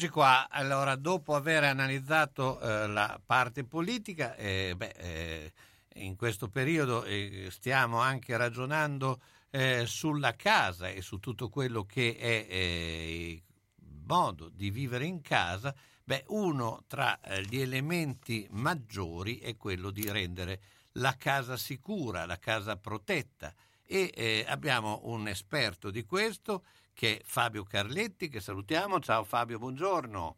Eccoci qua, allora dopo aver analizzato eh, la parte politica, eh, beh, eh, in questo periodo eh, stiamo anche ragionando eh, sulla casa e su tutto quello che è eh, il modo di vivere in casa, beh, uno tra gli elementi maggiori è quello di rendere la casa sicura, la casa protetta. E abbiamo un esperto di questo che è Fabio Carletti, che salutiamo. Ciao Fabio, buongiorno.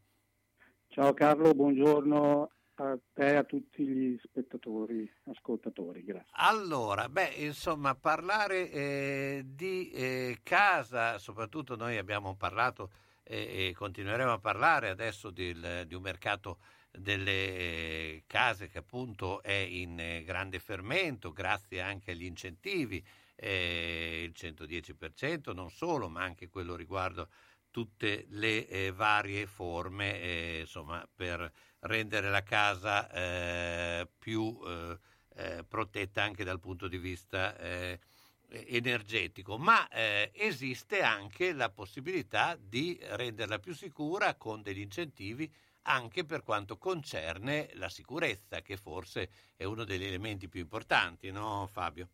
Ciao Carlo, buongiorno a te e a tutti gli spettatori, ascoltatori, grazie. Allora, beh, insomma, parlare eh, di eh, casa, soprattutto noi abbiamo parlato eh, e continueremo a parlare adesso del- di un mercato delle eh, case che appunto è in eh, grande fermento grazie anche agli incentivi, eh, il 110% non solo, ma anche quello riguardo tutte le eh, varie forme eh, insomma, per rendere la casa eh, più eh, eh, protetta anche dal punto di vista eh, energetico, ma esiste anche la possibilità di renderla più sicura con degli incentivi anche per quanto concerne la sicurezza, che forse è uno degli elementi più importanti, no Fabio?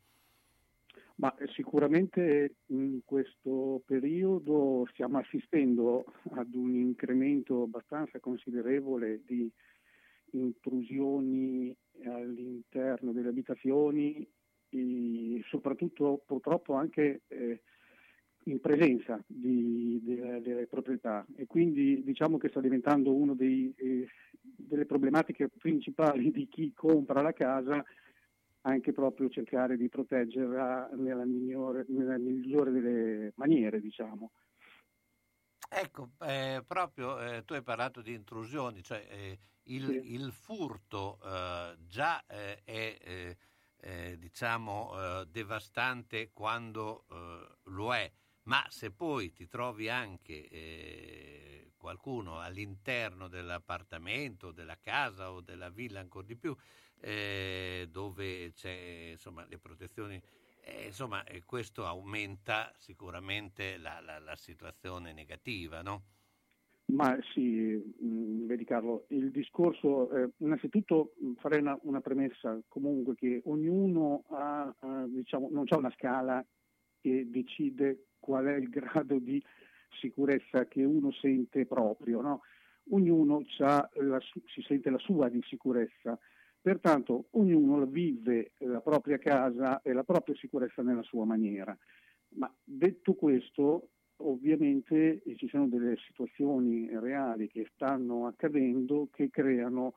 Ma sicuramente in questo periodo stiamo assistendo ad un incremento abbastanza considerevole di intrusioni all'interno delle abitazioni e soprattutto purtroppo anche eh, in presenza di- delle, delle proprietà. E quindi diciamo che sta diventando una delle problematiche principali di chi compra la casa anche proprio cercare di proteggerla nella migliore, nella migliore delle maniere, diciamo. Ecco, eh, proprio eh, tu hai parlato di intrusioni, cioè eh, il, sì. il, furto eh, già eh, è eh, diciamo devastante quando lo è, ma se poi ti trovi anche qualcuno all'interno dell'appartamento, della casa o della villa ancora di più, dove c'è insomma le protezioni eh, insomma, questo aumenta sicuramente la, la, la situazione negativa, no? Ma sì, mh, mm, vedi Carlo, il discorso, eh, innanzitutto farei una, una, premessa comunque che ognuno ha, eh, diciamo, non c'è una scala che decide qual è il [laughs] grado di sicurezza che uno sente proprio, no? ognuno la, si sente la sua di sicurezza Pertanto ognuno vive la propria casa e la propria sicurezza nella sua maniera. Ma detto questo, ovviamente ci sono delle situazioni reali che stanno accadendo che creano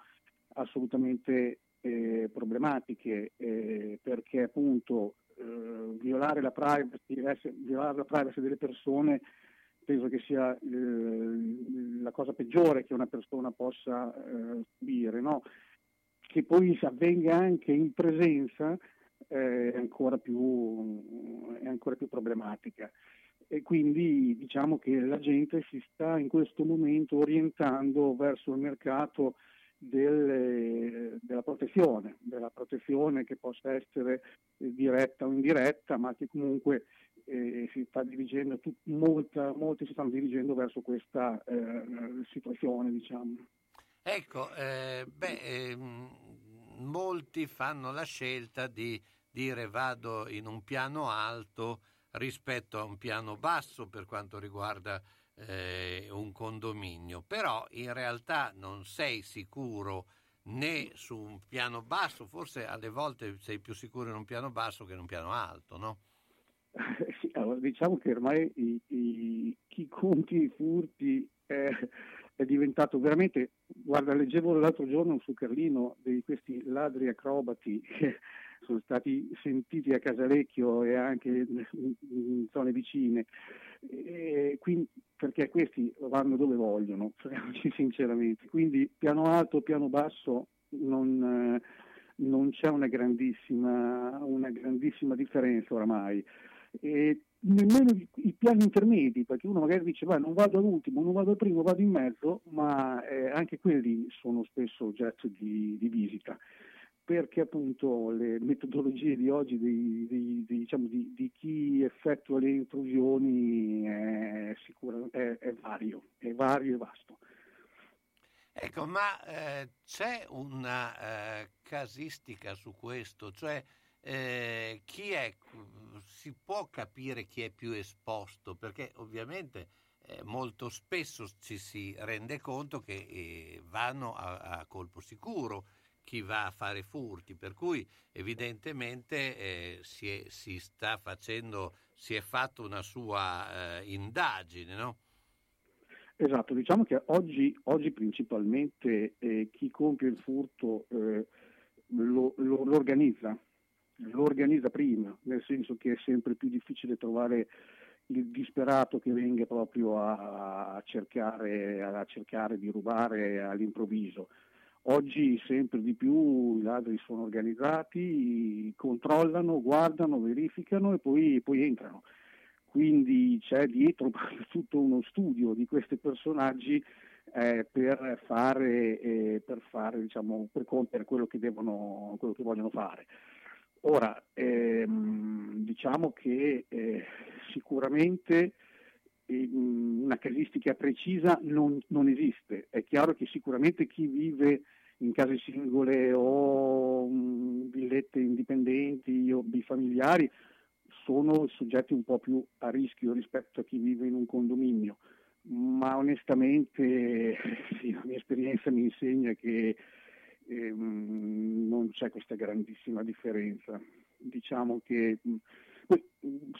assolutamente eh, problematiche eh, perché appunto eh, violare, la privacy, violare la privacy delle persone penso che sia eh, la cosa peggiore che una persona possa eh, subire. No? Che poi avvenga anche in presenza eh, è, ancora più, è ancora più problematica. E quindi diciamo che la gente si sta in questo momento orientando verso il mercato del, della protezione, della protezione che possa essere diretta o indiretta, ma che comunque eh, si sta dirigendo, tut, molta, molti si stanno dirigendo verso questa eh, situazione. Diciamo. Ecco, eh, beh, ehm, molti fanno la scelta di dire vado in un piano alto rispetto a un piano basso per quanto riguarda eh, un condominio, però in realtà non sei sicuro né su un piano basso, forse alle volte sei più sicuro in un piano basso che in un piano alto, no? [laughs] Diciamo che ormai i, i, chi conti i furti eh, è diventato veramente, guarda, leggevo l'altro giorno su Carlino di questi ladri acrobati che [laughs] sono stati sentiti a Casalecchio e anche in zone vicine, quindi, perché questi vanno dove vogliono, [laughs] sinceramente. Quindi piano alto, piano basso non, non c'è una grandissima, una grandissima differenza oramai. E nemmeno i piani intermedi, perché uno magari dice vai, non vado all'ultimo, non vado al primo, vado in mezzo, ma eh, anche quelli sono spesso oggetto di, di, visita, perché appunto le metodologie di oggi di, di, diciamo, di chi effettua le intrusioni è, sicura, è, è, vario, è vario e vasto. Ecco, ma eh, c'è una eh, casistica su questo, cioè eh, chi è, si può capire chi è più esposto, perché ovviamente eh, molto spesso ci si rende conto che eh, vanno a, a, colpo sicuro chi va a fare furti, per cui evidentemente eh, si, è, si, facendo, si è fatto una sua eh, indagine, no? Esatto, diciamo che oggi, oggi principalmente chi compie il furto lo, lo, lo organizza, lo organizza prima, nel senso che è sempre più difficile trovare il disperato che venga proprio a cercare, a cercare di rubare all'improvviso. Oggi sempre di più i ladri sono organizzati, controllano, guardano, verificano e poi, poi entrano. Quindi c'è dietro [laughs] tutto uno studio di questi personaggi eh, per fare, eh, per, fare diciamo, per compiere quello che, devono, quello che vogliono fare. Ora, ehm, diciamo che eh, sicuramente ehm, una casistica precisa non, non, esiste. È chiaro che sicuramente chi vive in case singole o um, villette indipendenti o bifamiliari sono soggetti un po' più a rischio rispetto a chi vive in un condominio, ma onestamente [laughs] sì, la mia esperienza mi insegna che ehm, non c'è questa grandissima differenza. Diciamo che poi,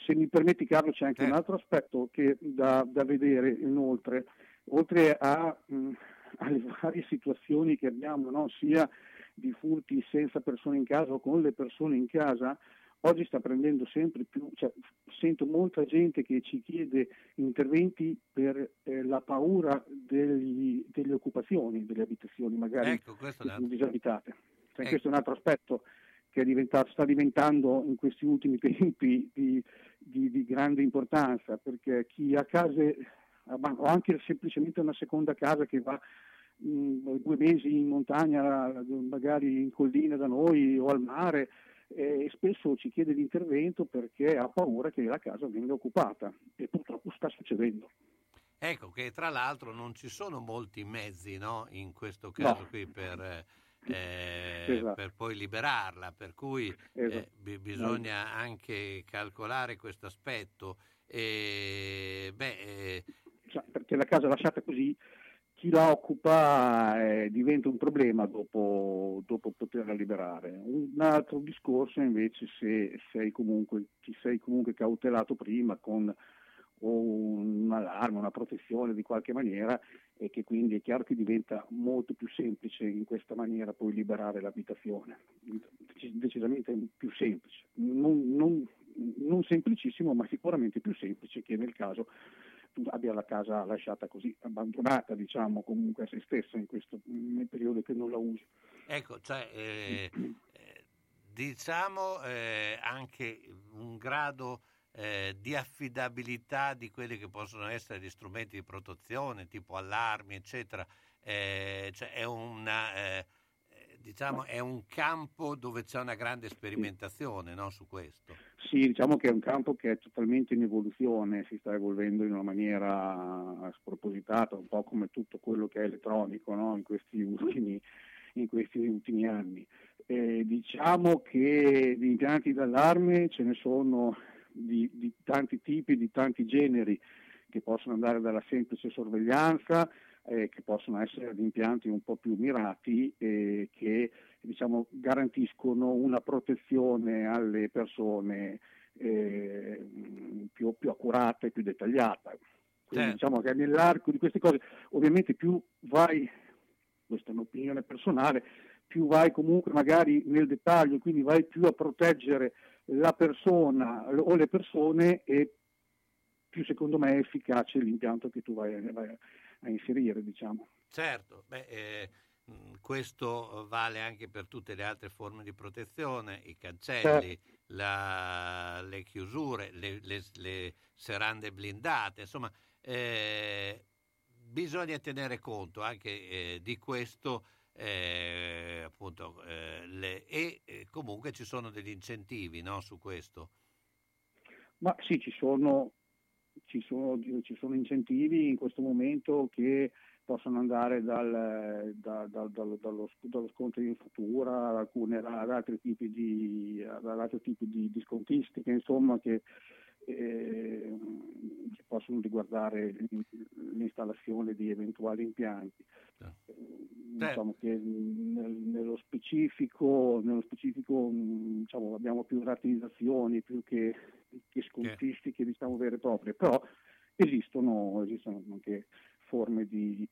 se mi permetti Carlo c'è anche eh. un altro aspetto che da, da vedere inoltre, oltre a, mh, alle [laughs] varie situazioni che abbiamo, no? sia di furti senza persone in casa o con le persone in casa, oggi sta prendendo sempre più, cioè, sento molta gente che ci chiede interventi per eh, la paura degli, delle occupazioni delle abitazioni, magari ecco, disabitate. Cioè, ecco. Questo è un altro aspetto che diventato, sta diventando in questi ultimi tempi di, di, di grande importanza, perché chi ha case o anche semplicemente una seconda casa che va mh, mm, due mesi in montagna, magari in collina da noi o al mare, e spesso ci chiede l'intervento perché ha paura che la casa venga occupata e purtroppo sta succedendo. Ecco che tra l'altro non ci sono molti mezzi no? in questo caso no. qui per, eh, esatto. per, poi liberarla, per cui eh, esatto. eh, b- bisogna anche calcolare questo aspetto. E, beh, eh, perché la casa lasciata così, chi la occupa eh, diventa un problema dopo, dopo, poterla liberare. Un altro discorso invece se sei comunque, ti sei comunque cautelato prima con un allarme, una protezione di qualche maniera e che quindi è chiaro che diventa molto più semplice in questa maniera poi liberare l'abitazione, decisamente più semplice, non, non, non semplicissimo ma sicuramente più semplice che nel caso abbia la casa lasciata così abbandonata, diciamo, comunque a se stessa in questo nel periodo che non la usi. Ecco, cioè, eh, eh, diciamo eh, anche un grado eh, di affidabilità di quelli che possono essere gli strumenti di protezione, tipo allarmi, eccetera. Eh, cioè è una eh, diciamo, è un campo dove c'è una grande sperimentazione no, su questo. Sì, diciamo che è un campo che è totalmente in evoluzione, si sta evolvendo in una maniera spropositata, un po' come tutto quello che è elettronico no, in, questi [laughs] ultimi, in, questi ultimi, anni. Eh, diciamo che di impianti d'allarme ce ne sono di, di tanti tipi, di tanti generi, che possono andare dalla semplice sorveglianza eh, che possono essere ad impianti un po' più mirati e che diciamo, garantiscono una protezione alle persone eh, più, più, accurata e più dettagliata. Quindi certo. diciamo che nell'arco di queste cose ovviamente più vai, questa è un'opinione personale, più vai comunque magari nel dettaglio, quindi vai più a proteggere la persona o le persone e più secondo me è efficace l'impianto che tu vai, vai, a inserire. Diciamo. Certo, beh, eh, questo vale anche per tutte le altre forme di protezione, i cancelli, certo. la, le chiusure, le, le, le, serrande blindate, insomma, eh, bisogna tenere conto anche eh, di questo. Eh, appunto, eh, le, e comunque ci sono degli incentivi no, su questo. Ma sì, ci sono ci sono, ci sono, incentivi in questo momento che possono andare dal, da, da, dallo, dallo, dallo, sconto in fattura ad, alcune, ad altri tipi di, ad altri tipi di, di scontistiche, insomma, che, eh, che, possono riguardare l'installazione di eventuali impianti. Eh, diciamo che nel, nello specifico, nello specifico diciamo, abbiamo più rateizzazioni più che che scontistiche diciamo vere e proprie, però esistono, esistono anche forme di...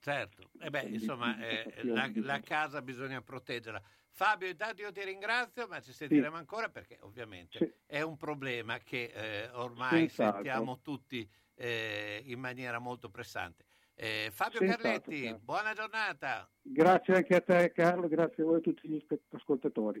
Certo, eh beh, insomma, eh, la, la, casa bisogna proteggerla. Fabio, intanto io ti ringrazio, ma ci sentiremo sì. ancora perché ovviamente sì. è un problema che eh, ormai Senz'altro. sentiamo tutti eh, in maniera molto pressante. Eh, Fabio Senz'altro, Carletti, certo. buona giornata. Grazie anche a te Carlo, grazie a voi e a tutti gli ascoltatori.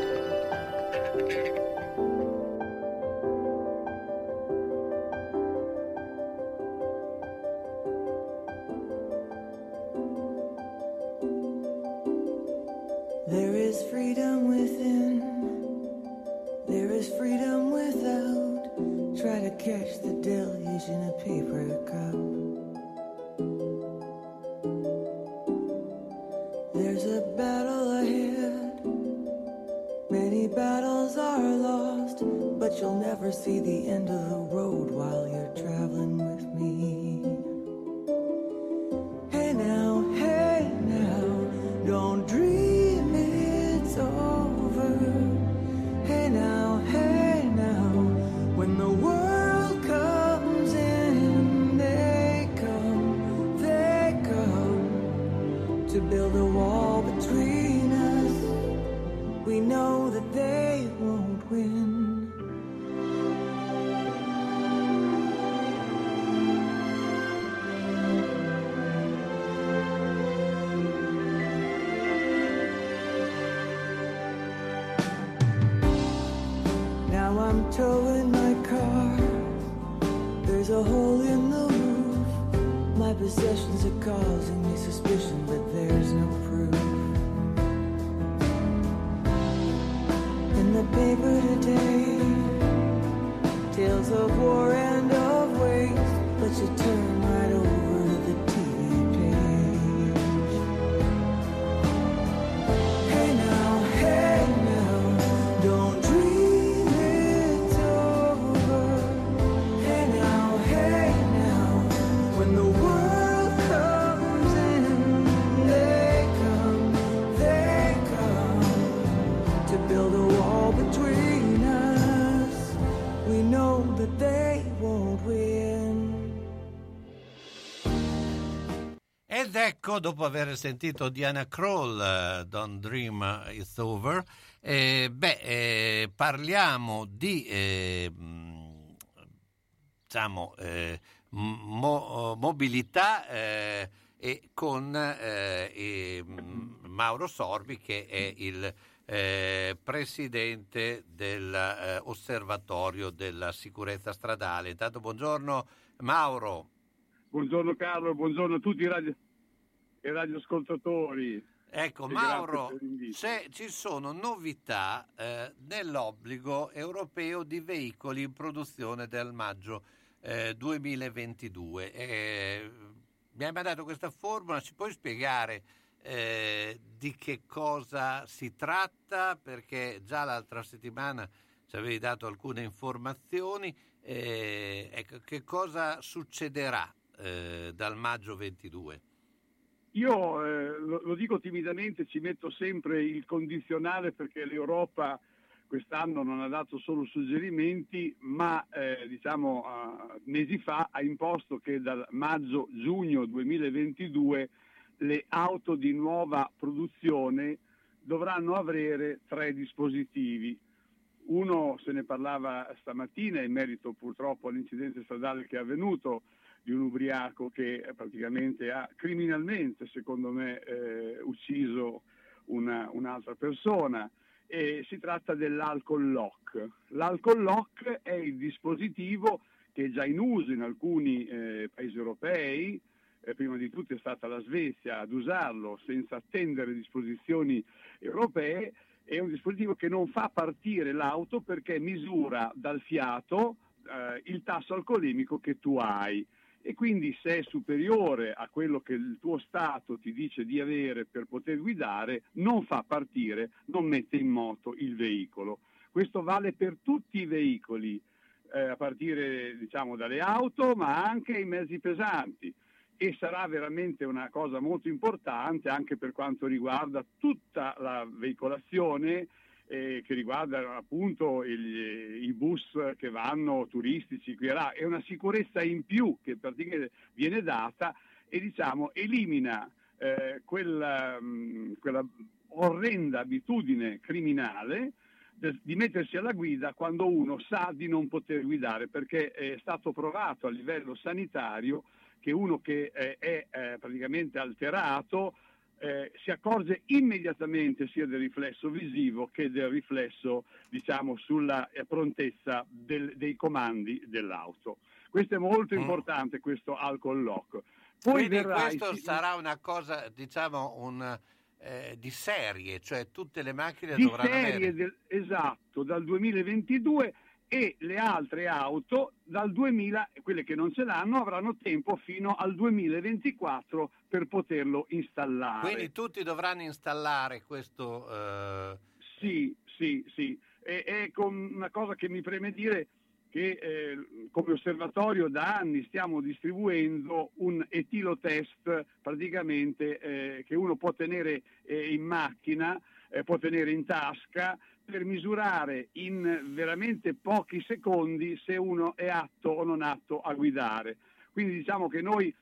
Is freedom within, there is freedom without. Try to catch the deluge in a paper cup. There's a battle ahead, many battles are lost, but you'll never see the end of the road while you're traveling towing my car. There's a hole in the roof. My possessions are causing me suspicion, but there's no proof. In the paper today, tales of war and of waste. But you turn Ed ecco, dopo aver sentito Diana Kroll, eh, Don't Dream It's Over, eh, beh, eh, parliamo di, eh, mh, diciamo, eh, mo- mobilità eh, e con eh, e, mh, Mauro Sorbi che è il eh, presidente dell'osservatorio della sicurezza stradale. Intanto buongiorno Mauro. Buongiorno Carlo, buongiorno a tutti i, radio, i radioascoltatori. Ecco, E Mauro, se ci sono novità eh, nell'obbligo europeo di veicoli in produzione del maggio eh, 2022. Eh, mi hai mandato questa formula, ci puoi spiegare eh, di che cosa si tratta? Perché già l'altra settimana ci avevi dato alcune informazioni. eh, ecco, che cosa succederà eh, dal maggio 22? Io eh, lo, lo dico timidamente, ci metto sempre il condizionale perché l'Europa quest'anno non ha dato solo suggerimenti, ma eh, diciamo eh, mesi fa ha imposto che dal maggio-giugno 2022 le auto di nuova produzione dovranno avere tre dispositivi. Uno se ne parlava stamattina in merito purtroppo all'incidente stradale che è avvenuto di un ubriaco che praticamente ha criminalmente, secondo me, eh, ucciso una- un'altra persona. E si tratta dell'alcol lock. L'alcol lock è il dispositivo che è già in uso in alcuni eh, paesi europei, eh, prima di tutto è stata la Svezia ad usarlo senza attendere disposizioni europee, è un dispositivo che non fa partire l'auto perché misura dal fiato eh, il tasso alcolemico che tu hai e quindi se è superiore a quello che il tuo Stato ti dice di avere per poter guidare, non fa partire, non mette in moto il veicolo. Questo vale per tutti i veicoli, eh, a partire diciamo, dalle auto, ma anche i mezzi pesanti. E sarà veramente una cosa molto importante anche per quanto riguarda tutta la veicolazione eh, che riguardano appunto il, i bus che vanno turistici qui e là, è una sicurezza in più che viene data e diciamo elimina eh, quella, mh, mm, quella orrenda abitudine criminale di mettersi alla guida quando uno sa di non poter guidare, perché è stato provato a livello sanitario che uno che è, è, è praticamente alterato eh, si accorge immediatamente sia del riflesso visivo che del riflesso diciamo, sulla eh, prontezza del, dei comandi dell'auto. Questo è molto mm. importante, questo alcol lock. Poi Quindi questo si... sarà una cosa, diciamo, un, eh, di serie, cioè tutte le macchine di dovranno serie avere... Del, esatto, dal 2022 e le altre auto dal 2000, quelle che non ce l'hanno, avranno tempo fino al 2024 per poterlo installare. Quindi tutti dovranno installare questo... Uh... Sì, sì, sì. E, e con una cosa che mi preme dire che eh, come osservatorio da anni stiamo distribuendo un etilo test praticamente eh, che uno può tenere eh, in macchina, eh, può tenere in tasca per misurare in veramente pochi secondi se uno è atto o non atto a guidare. Quindi diciamo che noi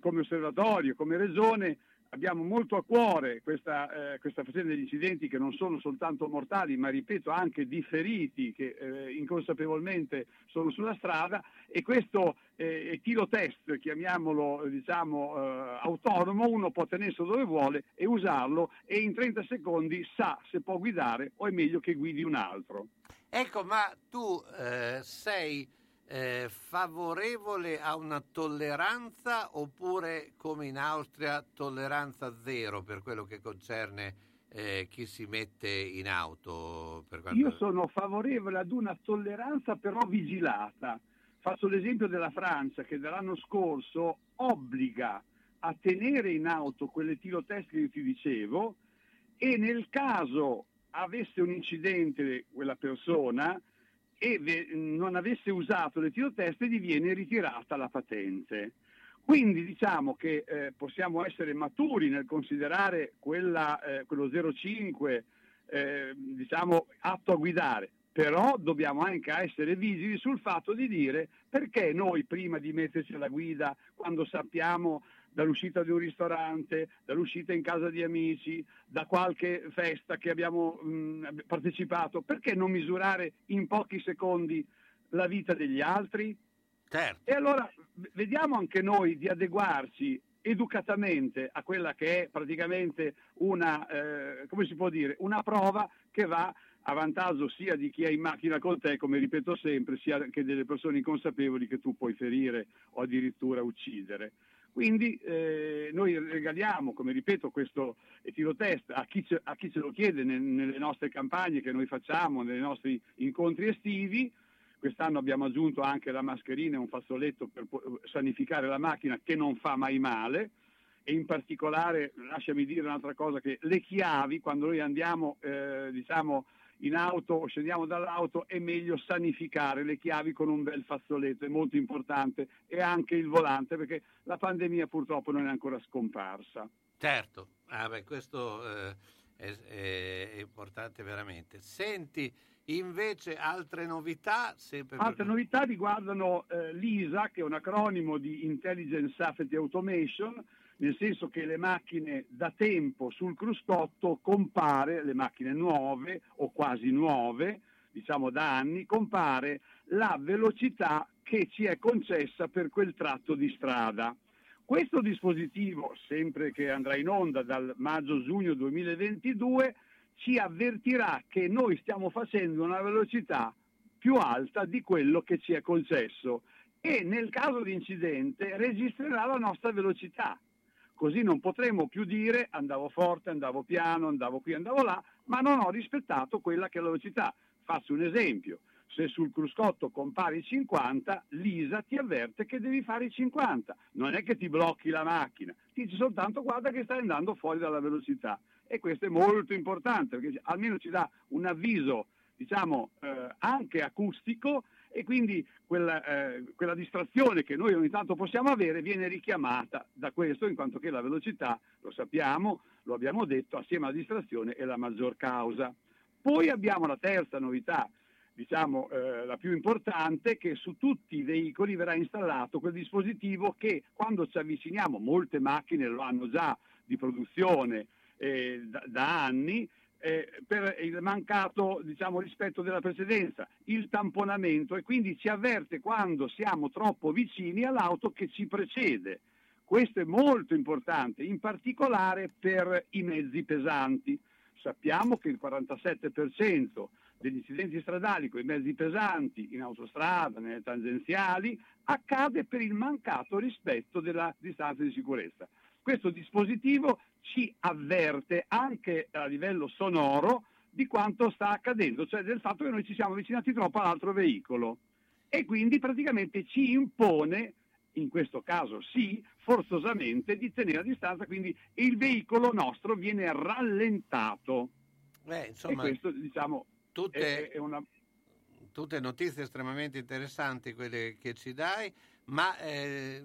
come osservatorio, come regione, abbiamo molto a cuore questa, eh, questa faccenda degli incidenti che non sono soltanto mortali, ma ripeto anche di feriti che eh, inconsapevolmente sono sulla strada e questo eh, etilo test, chiamiamolo diciamo, eh, autonomo, uno può tenerselo dove vuole e usarlo e in 30 secondi sa se può guidare o è meglio che guidi un altro. Ecco, ma tu eh, sei eh, favorevole a una tolleranza oppure come in Austria tolleranza zero per quello che concerne eh, chi si mette in auto? Quanto... Io sono favorevole ad una tolleranza però vigilata. Faccio l'esempio della Francia che dall'anno scorso obbliga a tenere in auto quell'etilo test che ti dicevo e nel caso avesse un incidente quella persona e non avesse usato le tiroteste gli viene ritirata la patente. Quindi diciamo che eh, possiamo essere maturi nel considerare quella, eh, quello 05 eh, diciamo, atto a guidare, però dobbiamo anche essere vigili sul fatto di dire perché noi prima di metterci alla guida, quando sappiamo dall'uscita di un ristorante, dall'uscita in casa di amici, da qualche festa che abbiamo mh, partecipato, perché non misurare in pochi secondi la vita degli altri? Certo. E allora vediamo anche noi di adeguarci educatamente a quella che è praticamente una, eh, come si può dire, una prova che va a vantaggio sia di chi è in macchina con te, come ripeto sempre, sia che delle persone inconsapevoli che tu puoi ferire o addirittura uccidere. Quindi eh, noi regaliamo, come ripeto, questo etilotest a chi, ce, a chi ce lo chiede nel, nelle nostre campagne che noi facciamo, nei nostri incontri estivi. Quest'anno abbiamo aggiunto anche la mascherina e un fazzoletto per sanificare la macchina che non fa mai male e in particolare, lasciami dire un'altra cosa, che le chiavi, quando noi andiamo eh, diciamo, in auto o scendiamo dall'auto è meglio sanificare le chiavi con un bel fazzoletto, è molto importante, e anche il volante perché la pandemia purtroppo non è ancora scomparsa. Certo, ah beh, questo eh, è, è, importante veramente. Senti, invece altre novità? Altre per... novità riguardano eh, l'ISA, che è un acronimo di Intelligence Safety Automation, nel senso che le macchine da tempo sul cruscotto compare, le macchine nuove o quasi nuove, diciamo da anni, compare la velocità che ci è concessa per quel tratto di strada. Questo dispositivo, sempre che andrà in onda dal maggio-giugno 2022, ci avvertirà che noi stiamo facendo una velocità più alta di quello che ci è concesso e nel caso di incidente registrerà la nostra velocità. Così non potremo più dire andavo forte, andavo piano, andavo qui, andavo là, ma non ho rispettato quella che è la velocità. Faccio un esempio. Se sul cruscotto compari 50, l'ISA ti avverte che devi fare i 50. Non è che ti blocchi la macchina, ti dice soltanto guarda che stai andando fuori dalla velocità. E questo è molto importante perché almeno ci dà un avviso, diciamo, eh, anche acustico e quindi quella, eh, quella, distrazione che noi ogni tanto possiamo avere viene richiamata da questo, in quanto che la velocità, lo sappiamo, lo abbiamo detto, assieme alla distrazione è la maggior causa. Poi abbiamo la terza novità, diciamo eh, la più importante, che su tutti i veicoli verrà installato quel dispositivo che quando ci avviciniamo, molte macchine lo hanno già di produzione eh, da, da anni, eh, per il mancato diciamo, rispetto della precedenza, il tamponamento e quindi ci avverte quando siamo troppo vicini all'auto che ci precede. Questo è molto importante, in particolare per i mezzi pesanti. Sappiamo che il 47% degli incidenti stradali con i mezzi pesanti in autostrada, nelle tangenziali, accade per il mancato rispetto della distanza di sicurezza. Questo dispositivo ci avverte anche a livello sonoro di quanto sta accadendo, cioè del fatto che noi ci siamo avvicinati troppo all'altro veicolo e quindi praticamente ci impone, in questo caso sì, forzosamente di tenere a distanza, quindi il veicolo nostro viene rallentato. Beh, insomma, e questo diciamo tutte, è, è una... tutte notizie estremamente interessanti quelle che ci dai, ma eh,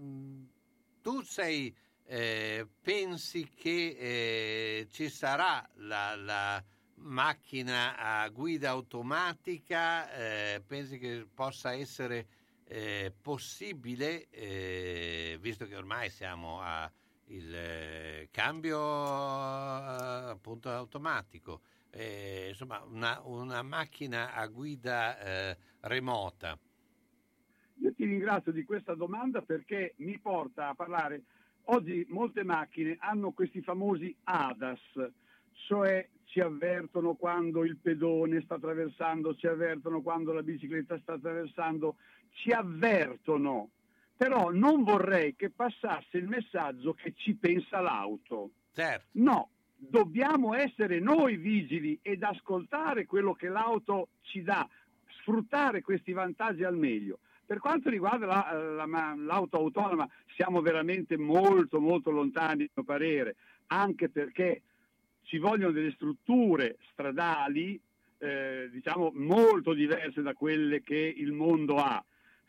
tu sei eh, pensi che eh, ci sarà la, la, macchina a guida automatica? Eh, pensi che possa essere eh, possibile, eh, visto che ormai siamo al eh, cambio appunto automatico, insomma una, una, macchina a guida remota? Io ti ringrazio di questa domanda perché mi porta a parlare Oggi molte macchine hanno questi famosi ADAS, cioè ci avvertono quando il pedone sta attraversando, ci avvertono quando la bicicletta sta attraversando, ci avvertono. Però non vorrei che passasse il messaggio che ci pensa l'auto. Certo. No, dobbiamo essere noi vigili ed ascoltare quello che l'auto ci dà, sfruttare questi vantaggi al meglio. Per quanto riguarda la, la, l'auto autonoma, siamo veramente molto, molto lontani, a mio parere, anche perché ci vogliono delle strutture stradali, eh, diciamo, molto diverse da quelle che il mondo ha.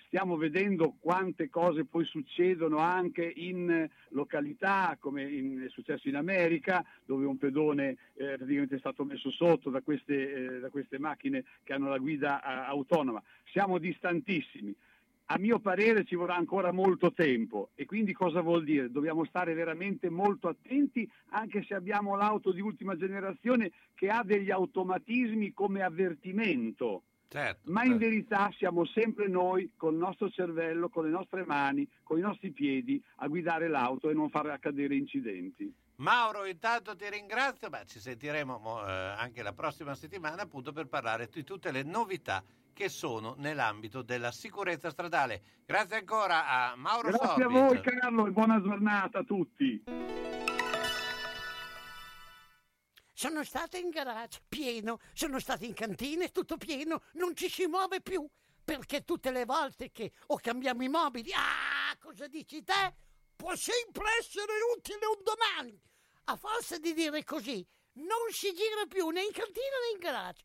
Stiamo vedendo quante cose poi succedono anche in località, come in, è successo in America, dove un pedone eh, praticamente è stato messo sotto da queste, eh, da queste macchine che hanno la guida eh, autonoma. Siamo distantissimi a mio parere ci vorrà ancora molto tempo e quindi cosa vuol dire? Dobbiamo stare veramente molto attenti anche se abbiamo l'auto di ultima generazione che ha degli automatismi come avvertimento. Certo, Ma certo. in verità siamo sempre noi, col nostro cervello, con le nostre mani, con i nostri piedi, a guidare l'auto e non far accadere incidenti. Mauro, intanto ti ringrazio, Beh, ci sentiremo eh, anche la prossima settimana appunto per parlare di tutte le novità che sono nell'ambito della sicurezza stradale. Grazie ancora a Mauro Grazie Sorbic. a voi Carlo e buona giornata a tutti. Sono stata in garage, pieno, sono stata in cantina, tutto pieno, non ci si muove più, perché tutte le volte che o cambiamo i mobili, ah, cosa dici te? Può sempre essere utile un domani. A forza di dire così, non si gira più né in cantina né in garage.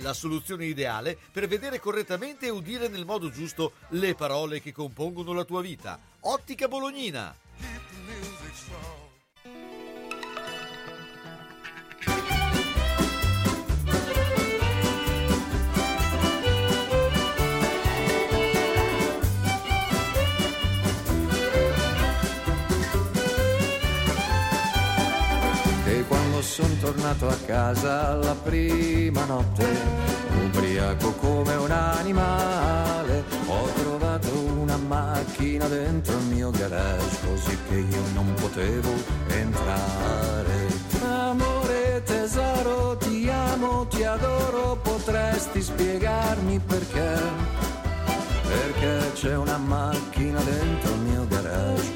La soluzione ideale per vedere correttamente e udire nel modo giusto le parole che compongono la tua vita. Ottica Bolognina. Quando son tornato a casa la prima notte, ubriaco come un animale, ho trovato una macchina dentro il mio garage, così che io non potevo entrare. Amore tesoro, ti amo, ti adoro, potresti spiegarmi perché? Perché c'è una macchina dentro il mio garage,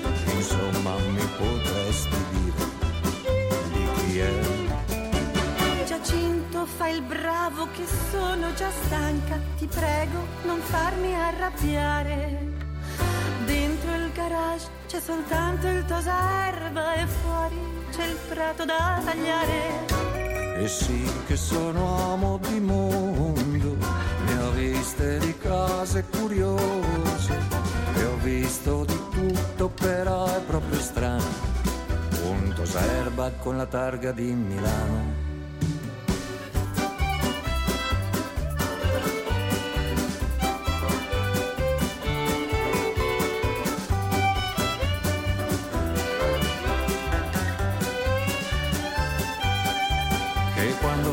Giacinto, fai il bravo che sono già stanca. Ti prego, non farmi arrabbiare. Dentro il garage c'è soltanto il toserba e fuori c'è il prato da tagliare. E sì che sono uomo di mondo, ne ho viste di cose curiose, e ho visto di tutto, però è proprio strano. Un toserba con la targa di Milano.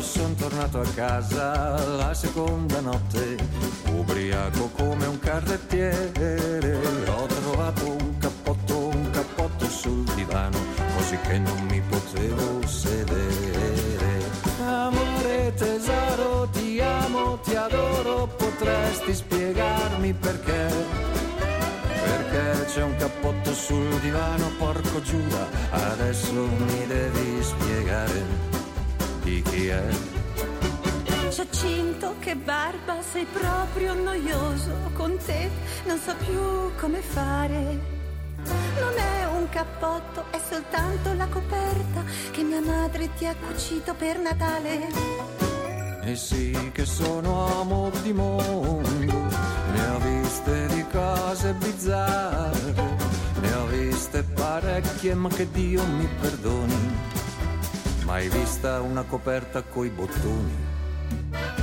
Che quando son tornato a casa la seconda notte, ubriaco come un carrettiere, ho trovato un cappotto, un cappotto sul divano, così che non mi potevo sedere. Amore tesoro, ti amo, ti adoro, potresti spiegarmi perché? Perché c'è un cappotto sul divano, porco Giuda, adesso mi devi spiegare di chi è. Giacinto, che barba, sei proprio noioso. Con te non so più come fare. Non è un cappotto, è soltanto la coperta che mia madre ti ha cucito per Natale. E sì che sono uomo di mondo, ne ho viste di cose bizzarre, ne ho viste parecchie ma che Dio mi perdoni, mai vista una coperta coi bottoni.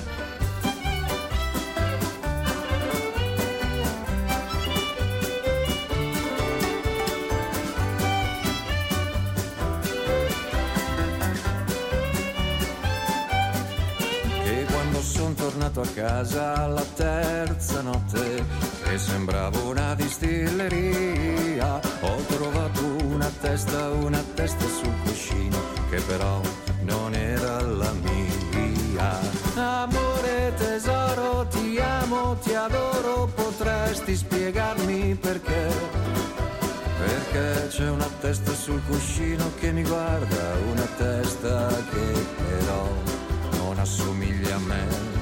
Quando son tornato a casa la terza notte e sembravo una distilleria. Ho trovato una testa, una testa sul cuscino che però non era la mia. Amore tesoro ti amo, ti adoro potresti spiegarmi perché? Perché c'è una testa sul cuscino che mi guarda, una testa che però non assomiglia a me.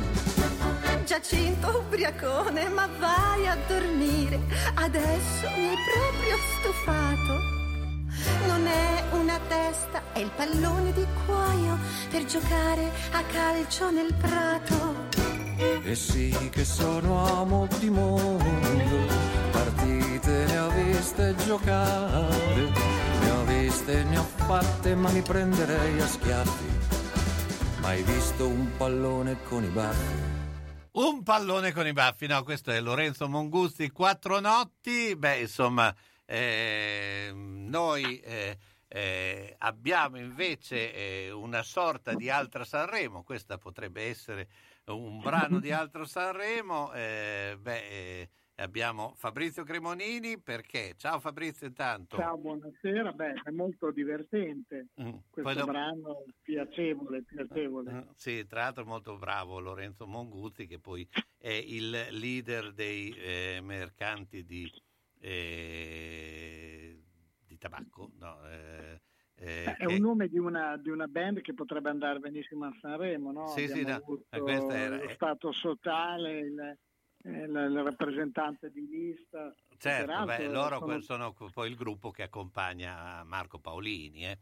Giacinto ubriacone, ma vai a dormire. Adesso mi hai proprio stufato. Non è una testa, è il pallone di cuoio per giocare a calcio nel prato. E sì che sono uomo di mondo, partite ne ho viste giocare, ne ho viste, ne ho fatte, ma mi prenderei a schiaffi. Mai visto un pallone con i baffi? Un pallone con i baffi, no, questo è Lorenzo Mongusti, quattro notti, beh, insomma, eh, noi eh, eh, abbiamo invece eh, una sorta di altra Sanremo, questa potrebbe essere un brano di altro Sanremo, eh, beh, eh, abbiamo Fabrizio Cremonini perché, ciao Fabrizio intanto. Ciao, buonasera, beh, è molto divertente Mm, questo dopo- brano, piacevole, piacevole. Eh, Sì, tra l'altro molto bravo Lorenzo Monguzzi che poi è il leader dei eh, mercanti di, eh, di tabacco. no, eh, eh, È che- un nome di una, di una band che potrebbe andare benissimo a Sanremo, no? Sì, sì, Abbiamo no, avuto eh, questa era- lo Stato sociale, il, eh, il- rappresentante di lista. certo, beh, loro sono- sono poi il gruppo che accompagna Marco Paolini. eh.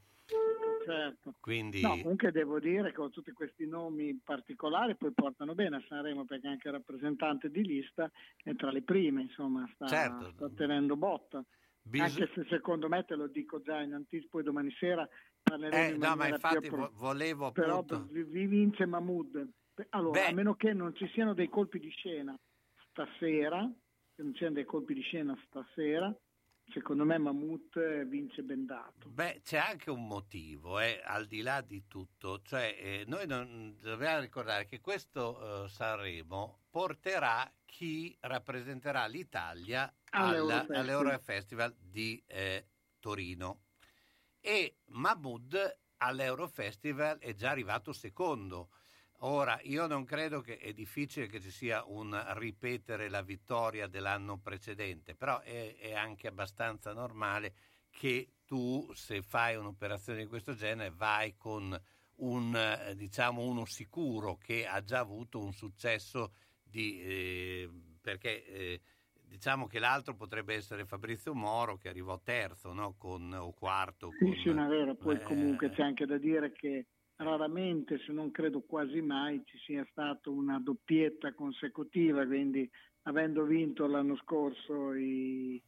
certo. Quindi, No, comunque devo dire che con tutti questi nomi particolari poi portano bene a Sanremo perché anche il rappresentante di lista è tra le prime, insomma, sta, Certo. sta tenendo botta. Bis- Anche se secondo me, te lo dico già in anticipo, domani sera parleremo Eh, in no, ma infatti vo- volevo Però appunto... vi vi vince Mahmood. Allora, Beh. a meno che non ci siano dei colpi di scena stasera, che non siano dei colpi di scena stasera, secondo me Mahmood eh, vince bendato. Beh, c'è anche un motivo, eh, al di là di tutto, cioè eh, noi non, dobbiamo ricordare che questo eh, Sanremo porterà chi rappresenterà l'Italia All'Eurofestival. all'Eurofestival di eh, Torino e Mahmood all'Eurofestival è già arrivato secondo. Ora, io non credo che è difficile che ci sia un ripetere la vittoria dell'anno precedente, però è, è anche abbastanza normale che tu, se fai un'operazione di questo genere, vai con un, eh, diciamo, uno sicuro che ha già avuto un successo di, eh, perché eh, diciamo che l'altro potrebbe essere Fabrizio Moro che arrivò terzo no? con, o quarto. Sì, con- sì, una vera. Poi eh, comunque c'è anche da dire che raramente, se non credo quasi mai, ci sia stata una doppietta consecutiva, quindi avendo vinto l'anno scorso i,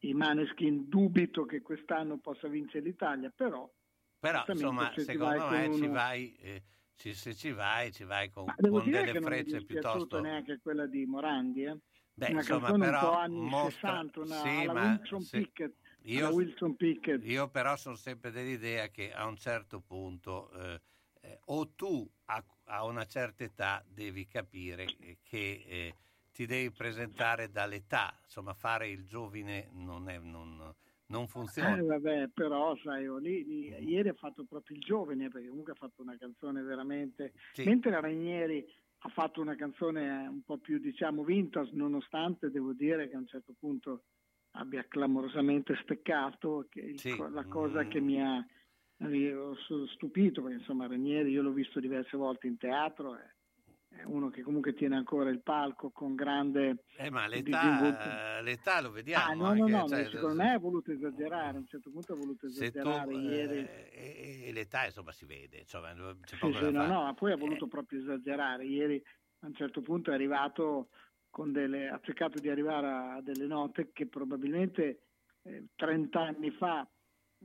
i Maneskin dubito che quest'anno possa vincere l'Italia, però... Però insomma, se secondo me con ci uno- vai, eh, ci- se ci vai, ci vai con, con delle che non mi è frecce piuttosto... neanche quella di Morandi, eh? Beh, una insomma, però un po' anni mostra- 60, una, sì, ma Wilson se- Pickett. Io, Wilson Pickett. io però sono sempre dell'idea che a un certo punto eh, eh, o tu a, a una certa età devi capire eh, che eh, ti devi presentare dall'età, insomma fare il giovine non, è, non, non funziona. Eh, vabbè, però sai, oh, lì- ieri ha fatto proprio il giovane, perché comunque ha fatto una canzone veramente... Sì. Mentre Ranieri ha fatto una canzone eh, un po' più, diciamo, vintage, nonostante devo dire che a un certo punto abbia clamorosamente steccato, Sì. la cosa Mm. che mi ha stupito, perché insomma Ranieri io l'ho visto diverse volte in teatro, è, uno che comunque tiene ancora il palco con grande... Eh, ma l'età, l'età lo vediamo. Ah, no, anche, no, no, cioè, secondo me ha voluto esagerare, a un certo punto ha voluto se tu, esagerare ieri. eh, e, l'età insomma si vede, insomma, c'è Sì, poco sì, da no, no, ma poi ha voluto proprio esagerare. Ieri a un certo punto è arrivato con delle, ha cercato di arrivare a delle note che probabilmente eh, 30 anni fa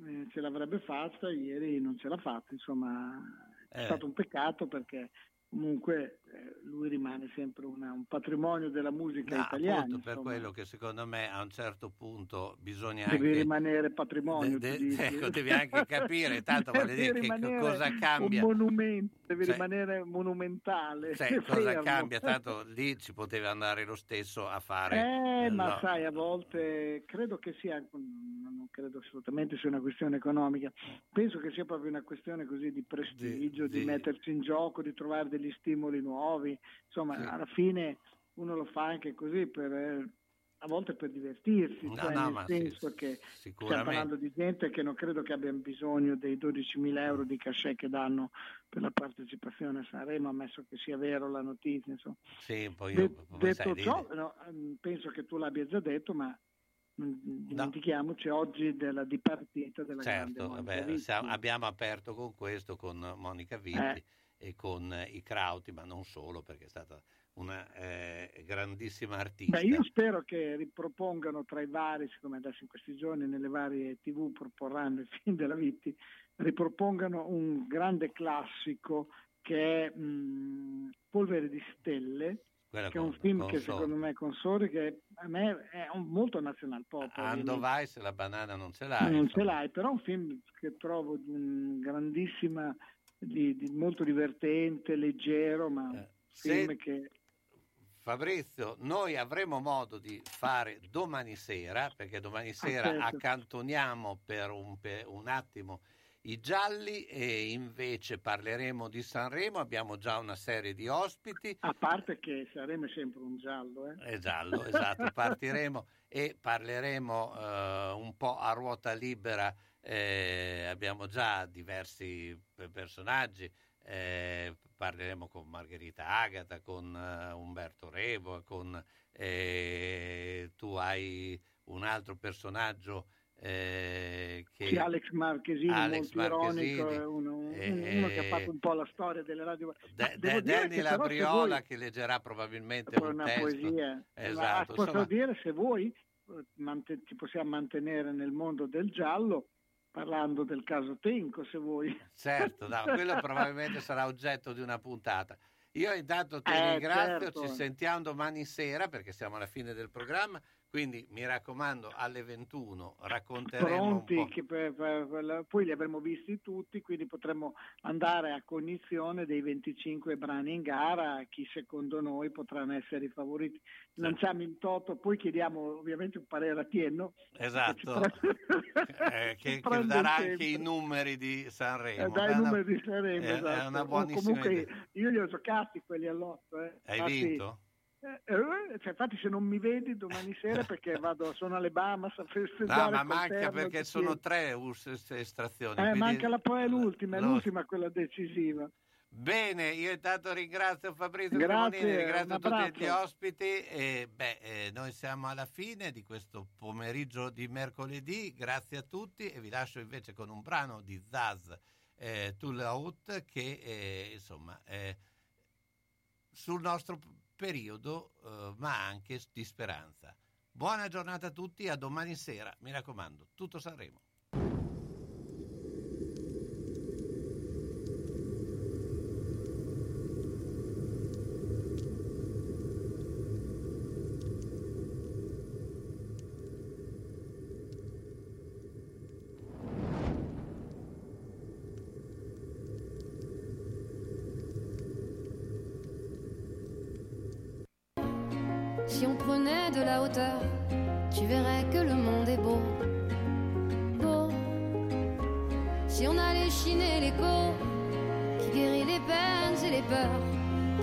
eh, ce l'avrebbe fatta, ieri non ce l'ha fatta, insomma è Eh. stato un peccato perché comunque lui rimane sempre una- un patrimonio della musica No, italiana. appunto per insomma. quello che secondo me a un certo punto bisogna Devi anche rimanere patrimonio. de- de- [laughs] ecco, devi anche [laughs] capire, tanto Devi dire che cosa cambia. Un monumento, devi Cioè- rimanere monumentale. Cioè, [laughs] cosa cambia? Tanto lì ci poteva andare lo stesso a fare. Eh, ma no. sai, a volte credo che sia, non credo assolutamente sia una questione economica, penso che sia proprio una questione così di prestigio, di, di- mettersi in gioco, di trovare degli stimoli nuovi, insomma, Sì. alla fine uno lo fa anche così per, eh, a volte per divertirsi, No, cioè no, nel senso sì, che stiamo parlando di gente che non credo che abbia bisogno dei 12.000 euro di cachet che danno per la partecipazione a Sanremo, ammesso che sia vero la notizia. Insomma. Sì, poi io, detto ciò, no, ehm, penso che tu l'abbia già detto, ma dimentichiamoci oggi della dipartita della grande certo, Monica vabbè, siamo- abbiamo aperto con questo, con Monica Vitti Eh. E con eh, i Crauti, ma non solo, perché è stata una eh, grandissima artista. Beh, io spero che ripropongano tra i vari, siccome adesso in questi giorni nelle varie tv proporranno il film della Vitti, ripropongano un grande classico che è mh, Polvere di Stelle, Quella che è un con- film con che Sony. secondo me con Sori, che a me è un- molto nazional pop. Ando vai se la banana non ce l'hai. non ce l'hai, però è un film che trovo di un grandissima, di- di- molto divertente, leggero, ma un film che... Fabrizio, noi avremo modo di fare domani sera, perché domani sera certo. accantoniamo per un, per un attimo i gialli e invece parleremo di Sanremo, abbiamo già una serie di ospiti. A parte che saremo sempre un giallo, eh? È giallo, esatto, [laughs] partiremo e parleremo eh, un po' a ruota libera, eh, abbiamo già diversi pe- personaggi, eh, parleremo con Margherita Agata, con eh, Umberto Revo, con eh, tu hai un altro personaggio eh, che... Sì, Alex Marchesini, Alex molto ironico, Marchesini, è uno, un- eh, uno che ha fatto un po' la storia delle radio. De- De- Danny che Labriola voi- che leggerà probabilmente una testo. poesia. Esatto, Ma posso insomma, dire se voi eh, ci possiamo mantenere nel mondo del giallo parlando del caso Tenco, se vuoi. certo, no, quello [laughs] probabilmente sarà oggetto di una puntata. Io intanto ti Eh, ringrazio, certo. ci sentiamo domani sera perché siamo alla fine del programma, quindi mi raccomando alle 21 racconteremo Pronti, che per- per- per- poi li avremo visti tutti, quindi potremo andare a cognizione dei 25 brani in gara, chi secondo noi potranno essere i favoriti. Lanciamo il toto, poi chiediamo ovviamente un parere a Tienno. Esatto, [laughs] eh, che, che darà anche i numeri di Sanremo. Eh, dai i numeri di Sanremo, è- è esatto. una O buonissima comunque idea. io li ho giocati quelli all'otto. Eh. Hai Infatti- vinto? Eh, eh, cioè, infatti se non mi vedi domani sera perché vado, sono alle Bahamas a festeggiare No, ma manca terno perché di sono tre estrazioni. Eh, quindi- manca la poi è l'ultima, è lo- l'ultima quella decisiva. Bene, io intanto ringrazio Fabrizio Grazie, Cremonini, ringrazio tutti gli ospiti e beh, eh, noi siamo alla fine di questo pomeriggio di mercoledì, grazie a tutti e vi lascio invece con un brano di Zaz eh, Out che eh, insomma è sul nostro periodo eh, ma anche di speranza. Buona giornata a tutti, a domani sera, mi raccomando, tutto Sanremo. Si on prenait de la hauteur, tu verrais que le monde est beau. Beau. Si on allait chiner l'écho qui guérit les peines et les peurs,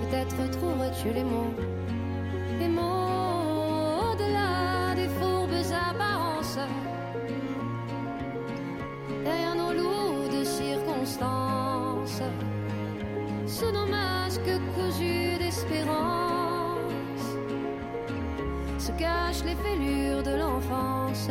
peut-être trouverais-tu les mots. Les mots au-delà des fourbes apparences. Derrière nos lourdes circonstances, sous nos masques cousus se cachent les fêlures de l'enfance,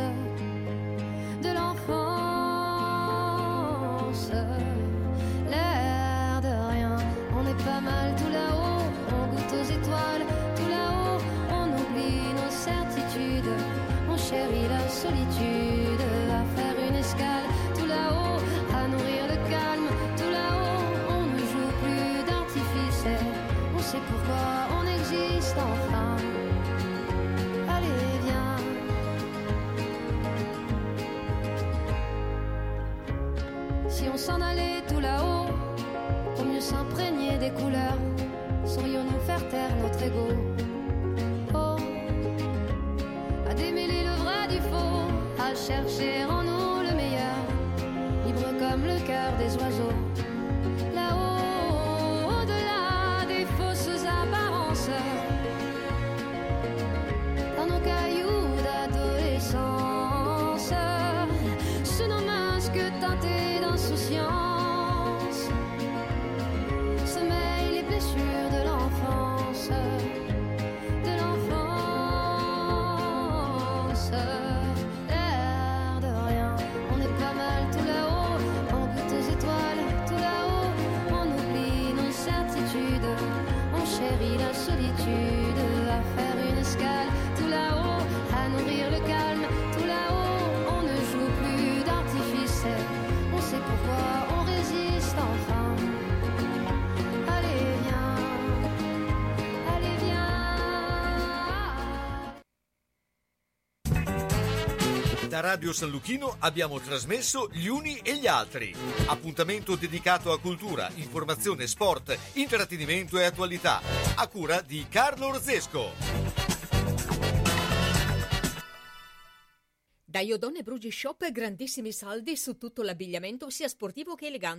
La solitude. À faire une escale tout là-haut. À nourrir le calme tout là-haut. On ne joue plus d'artifice. On sait pourquoi on résiste enfin. Allez, viens. Allez, viens. Da Radio San Luchino abbiamo trasmesso Gli Uni e gli Altri. Appuntamento dedicato a cultura, informazione, sport, intrattenimento e attualità. A cura di Carlo Orzesco. Da Iodone Brugi Shop grandissimi saldi su tutto l'abbigliamento sia sportivo che elegante.